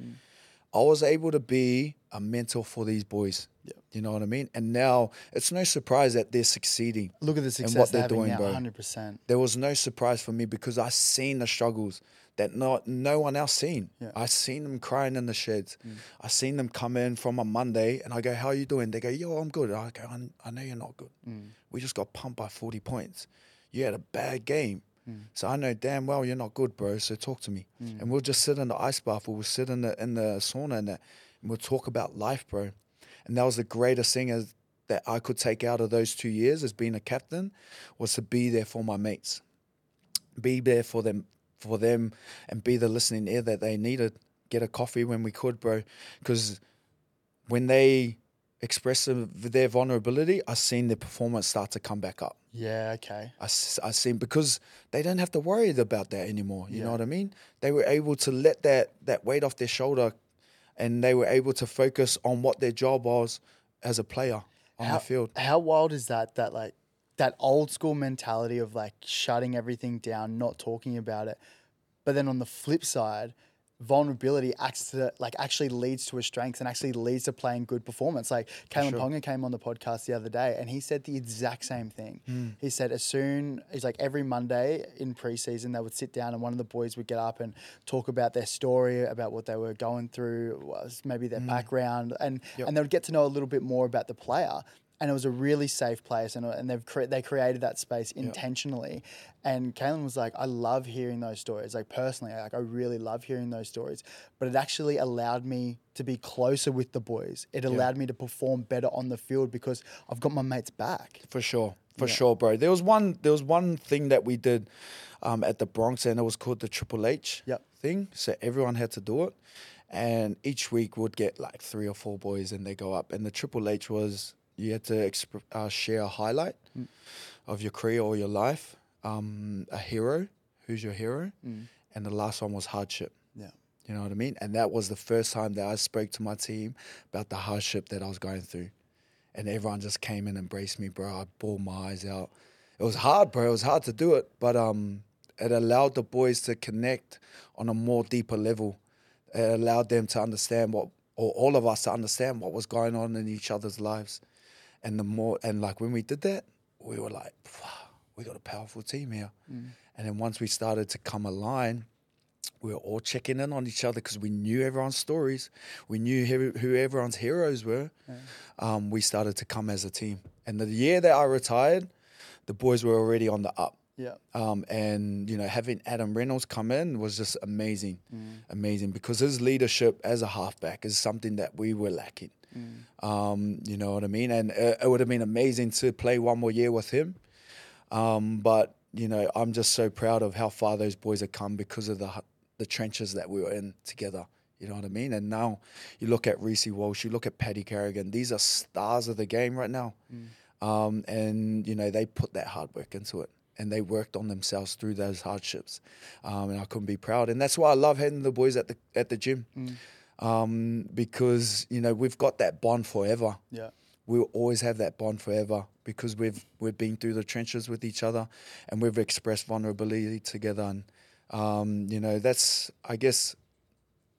Speaker 2: I was able to be a mentor for these boys.
Speaker 1: Yeah.
Speaker 2: You know what I mean? And now it's no surprise that they're succeeding.
Speaker 1: Look at the success and
Speaker 2: what
Speaker 1: they're
Speaker 2: they're doing,
Speaker 1: now,
Speaker 2: bro.
Speaker 1: hundred percent.
Speaker 2: There was no surprise for me because I seen the struggles that not no one else seen.
Speaker 1: Yeah. Mm.
Speaker 2: I seen them crying in the sheds. I seen them come in from a Monday and I go, "How are you doing?" They go, "Yo, I'm good." I go, "I, know you're not good.
Speaker 1: Mm.
Speaker 2: We just got pumped by 40 points. You had a bad game."
Speaker 1: Mm.
Speaker 2: So I know damn well you're not good, bro. So talk to me, and we'll just sit in the ice bath, or we'll sit in the in the sauna, and, that, and we'll talk about life, bro. And that was the greatest thing as, that I could take out of those two years as being a captain, was to be there for my mates, be there for them, for them, and be the listening ear that they needed. Get a coffee when we could, bro, because when they express their vulnerability, I seen their performance start to come back up.
Speaker 1: Yeah. Okay.
Speaker 2: I, I seen because they don't have to worry about that anymore. You
Speaker 1: Yeah.
Speaker 2: know what I mean? They were able to let that that weight off their shoulder, and they were able to focus on what their job was as a player on
Speaker 1: how,
Speaker 2: the field.
Speaker 1: How wild is that? That like that old school mentality of like shutting everything down, not talking about it. But then on the flip side, vulnerability acts to like actually leads to a strength and actually leads to playing good performance. Like Kalyn
Speaker 2: sure.
Speaker 1: Ponga came on the podcast the other day and he said the exact same thing.
Speaker 2: Hmm.
Speaker 1: He said as soon he's like every Monday in preseason they would sit down and one of the boys would get up and talk about their story, about what they were going through, was maybe their background, and.
Speaker 2: Yep.
Speaker 1: and they would get to know a little bit more about the player. And it was a really safe place, and, and they've cre- they created that space intentionally. And Kalyn was like, "I love hearing those stories. Like personally, like I really love hearing those stories. But it actually allowed me to be closer with the boys. It allowed me to perform better on the field because I've got my mates back.
Speaker 2: For sure, for
Speaker 1: Yeah.
Speaker 2: sure, bro. There was one. There was one thing that we did um, at the Broncs, and it was called the Triple H
Speaker 1: Yep.
Speaker 2: thing. So everyone had to do it, and each week would get like three or four boys, and they go up. And the Triple H was you had to exp- uh, share a highlight of your career or your life, um, a hero, who's your hero, and the last one was hardship.
Speaker 1: Yeah,
Speaker 2: You know what I mean? And that was the first time that I spoke to my team about the hardship that I was going through. And everyone just came and embraced me, bro. I bawled my eyes out. It was hard, bro. It was hard to do it, but um, it allowed the boys to connect on a more deeper level. It allowed them to understand what, or all of us to understand what was going on in each other's lives. And the more, and like when we did that, we were like, wow, we got a powerful team here. And then once we started to come align, we were all checking in on each other because we knew everyone's stories. We knew who, who everyone's heroes were. Um, we started to come as a team. And the year that I retired, the boys were already on the up.
Speaker 1: Yeah.
Speaker 2: Um, and you know, having Adam Reynolds come in was just amazing, amazing because his leadership as a halfback is something that we were lacking. Um, you know what I mean? And it, it would have been amazing to play one more year with him. Um, but you know, I'm just so proud of how far those boys have come because of the the trenches that we were in together. You know what I mean? And now you look at Reece Walsh, you look at Paddy Carrigan. These are stars of the game right now. Um, and you know they put that hard work into it, and they worked on themselves through those hardships. Um, and I couldn't be proud. And that's why I love having the boys at the at the gym, um, because you know we've got that bond forever
Speaker 1: Yeah.
Speaker 2: we'll always have that bond forever because we've we've been through the trenches with each other and we've expressed vulnerability together and um, you know that's I guess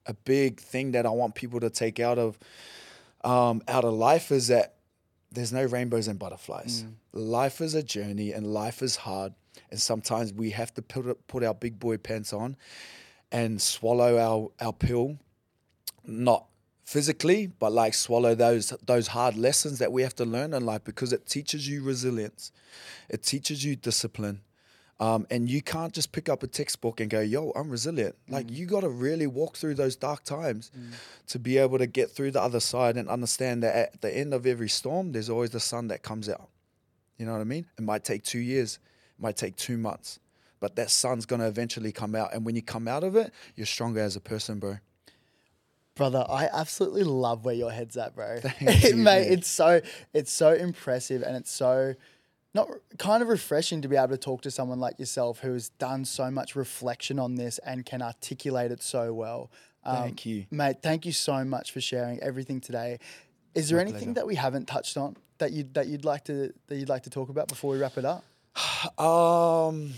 Speaker 2: a big thing that I want people to take out of um, out of life is that there's no rainbows and butterflies. Life is a journey and life is hard and sometimes we have to put put our big boy pants on and swallow our our pill not physically, but like swallow those those hard lessons that we have to learn in life because it teaches you resilience, it teaches you discipline, um, and you can't just pick up a textbook and go, "Yo, I'm resilient." Like you got to really walk through those dark times to be able to get through the other side and understand that at the end of every storm, there's always the sun that comes out. You know what I mean? It might take two years, it might take two months, but that sun's gonna eventually come out, and when you come out of it, you're stronger as a person, bro.
Speaker 1: Brother, I absolutely love where your head's at, bro.
Speaker 2: Thank you,
Speaker 1: Mate, it's so it's so impressive and it's so not kind of refreshing to be able to talk to someone like yourself who has done so much reflection on this and can articulate it so well. Um,
Speaker 2: Thank you.
Speaker 1: mate. Thank you so much for sharing everything today. Is there
Speaker 2: My
Speaker 1: anything
Speaker 2: pleasure.
Speaker 1: that we haven't touched on that you that you'd like to that you'd like to talk about before we wrap it up?
Speaker 2: Um,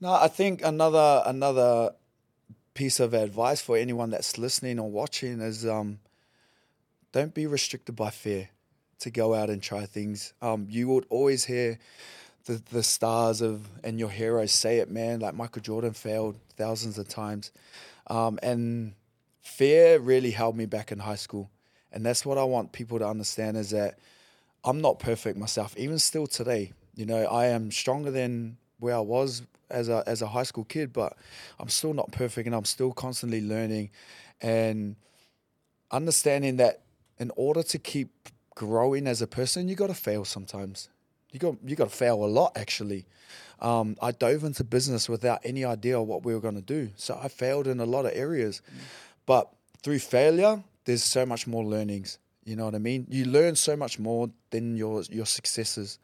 Speaker 2: no, I think another another piece of advice for anyone that's listening or watching is um, don't be restricted by fear to go out and try things. Um, you would always hear the the stars of and your heroes say it, man. Like Michael Jordan failed thousands of times, um, and fear really held me back in high school. And that's what I want people to understand is that I'm not perfect myself, even still today. You know, I am stronger than where I was as a as a high school kid, but I'm still not perfect, and I'm still constantly learning and understanding that in order to keep growing as a person, you got to fail sometimes. You got you got to fail a lot actually. Um, I dove into business without any idea what we were going to do, so I failed in a lot of areas. But through failure, there's so much more learnings. You know what I mean? You learn so much more than your your successes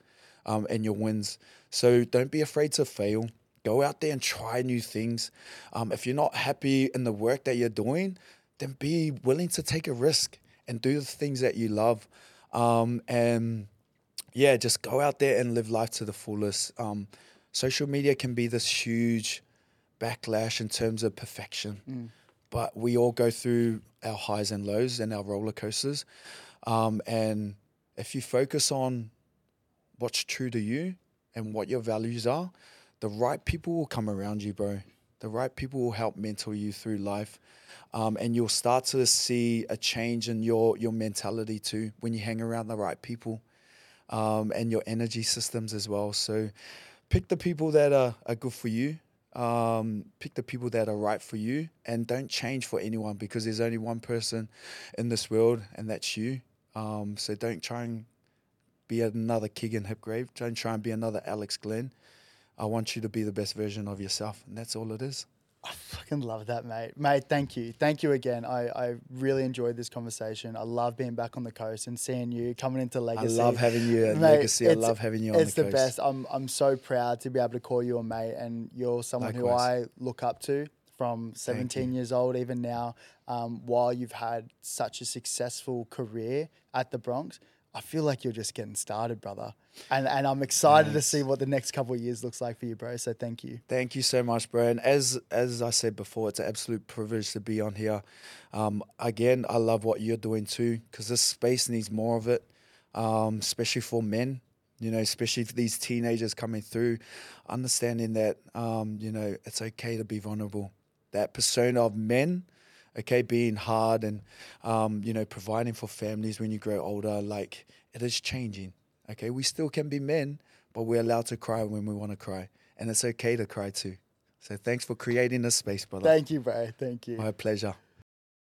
Speaker 2: um, and your wins. So don't be afraid to fail. Go out there and try new things. Um, if you're not happy in the work that you're doing, then be willing to take a risk and do the things that you love. Um, and yeah, just go out there and live life to the fullest. Um, social media can be this huge backlash in terms of perfection, but we all go through our highs and lows and our roller coasters. Um, and if you focus on what's true to you and what your values are, the right people will come around you, bro. The right people will help mentor you through life. Um, and you'll start to see a change in your, your mentality too when you hang around the right people um, and your energy systems as well. So pick the people that are, are good for you. Um, pick the people that are right for you and don't change for anyone because there's only one person in this world and that's you. Um, so don't try and be another Keegan Hipgrave. Don't try and be another Alex Glenn. I want you to be the best version of yourself, and that's all it is.
Speaker 1: I fucking love that, mate. Mate, thank you. Thank you again. I, I really enjoyed this conversation. I love being back on the coast and seeing you coming into Legacy.
Speaker 2: I love having you at
Speaker 1: Mate,
Speaker 2: Legacy. I love having you on
Speaker 1: It's
Speaker 2: the
Speaker 1: the, best. I'm I'm so proud to be able to call you a mate, and you're someone who I look up to from 17 years old, even now. Um, while you've had such a successful career at the Broncs, I feel like you're just getting started, brother. And and I'm excited to see what the next couple of years looks like for you, bro. So thank you.
Speaker 2: Thank you so much, bro. And as as I said before, it's an absolute privilege to be on here. Um, again, I love what you're doing too, because this space needs more of it, um, especially for men. You know, especially for these teenagers coming through, understanding that um, you know it's okay to be vulnerable. That persona of men okay, being hard and um, you know providing for families when you grow older, like it is changing. Okay, we still can be men, but we're allowed to cry when we want to cry, and it's okay to cry too. So thanks for creating this space, brother.
Speaker 1: Thank you, bro. Thank you.
Speaker 2: My pleasure.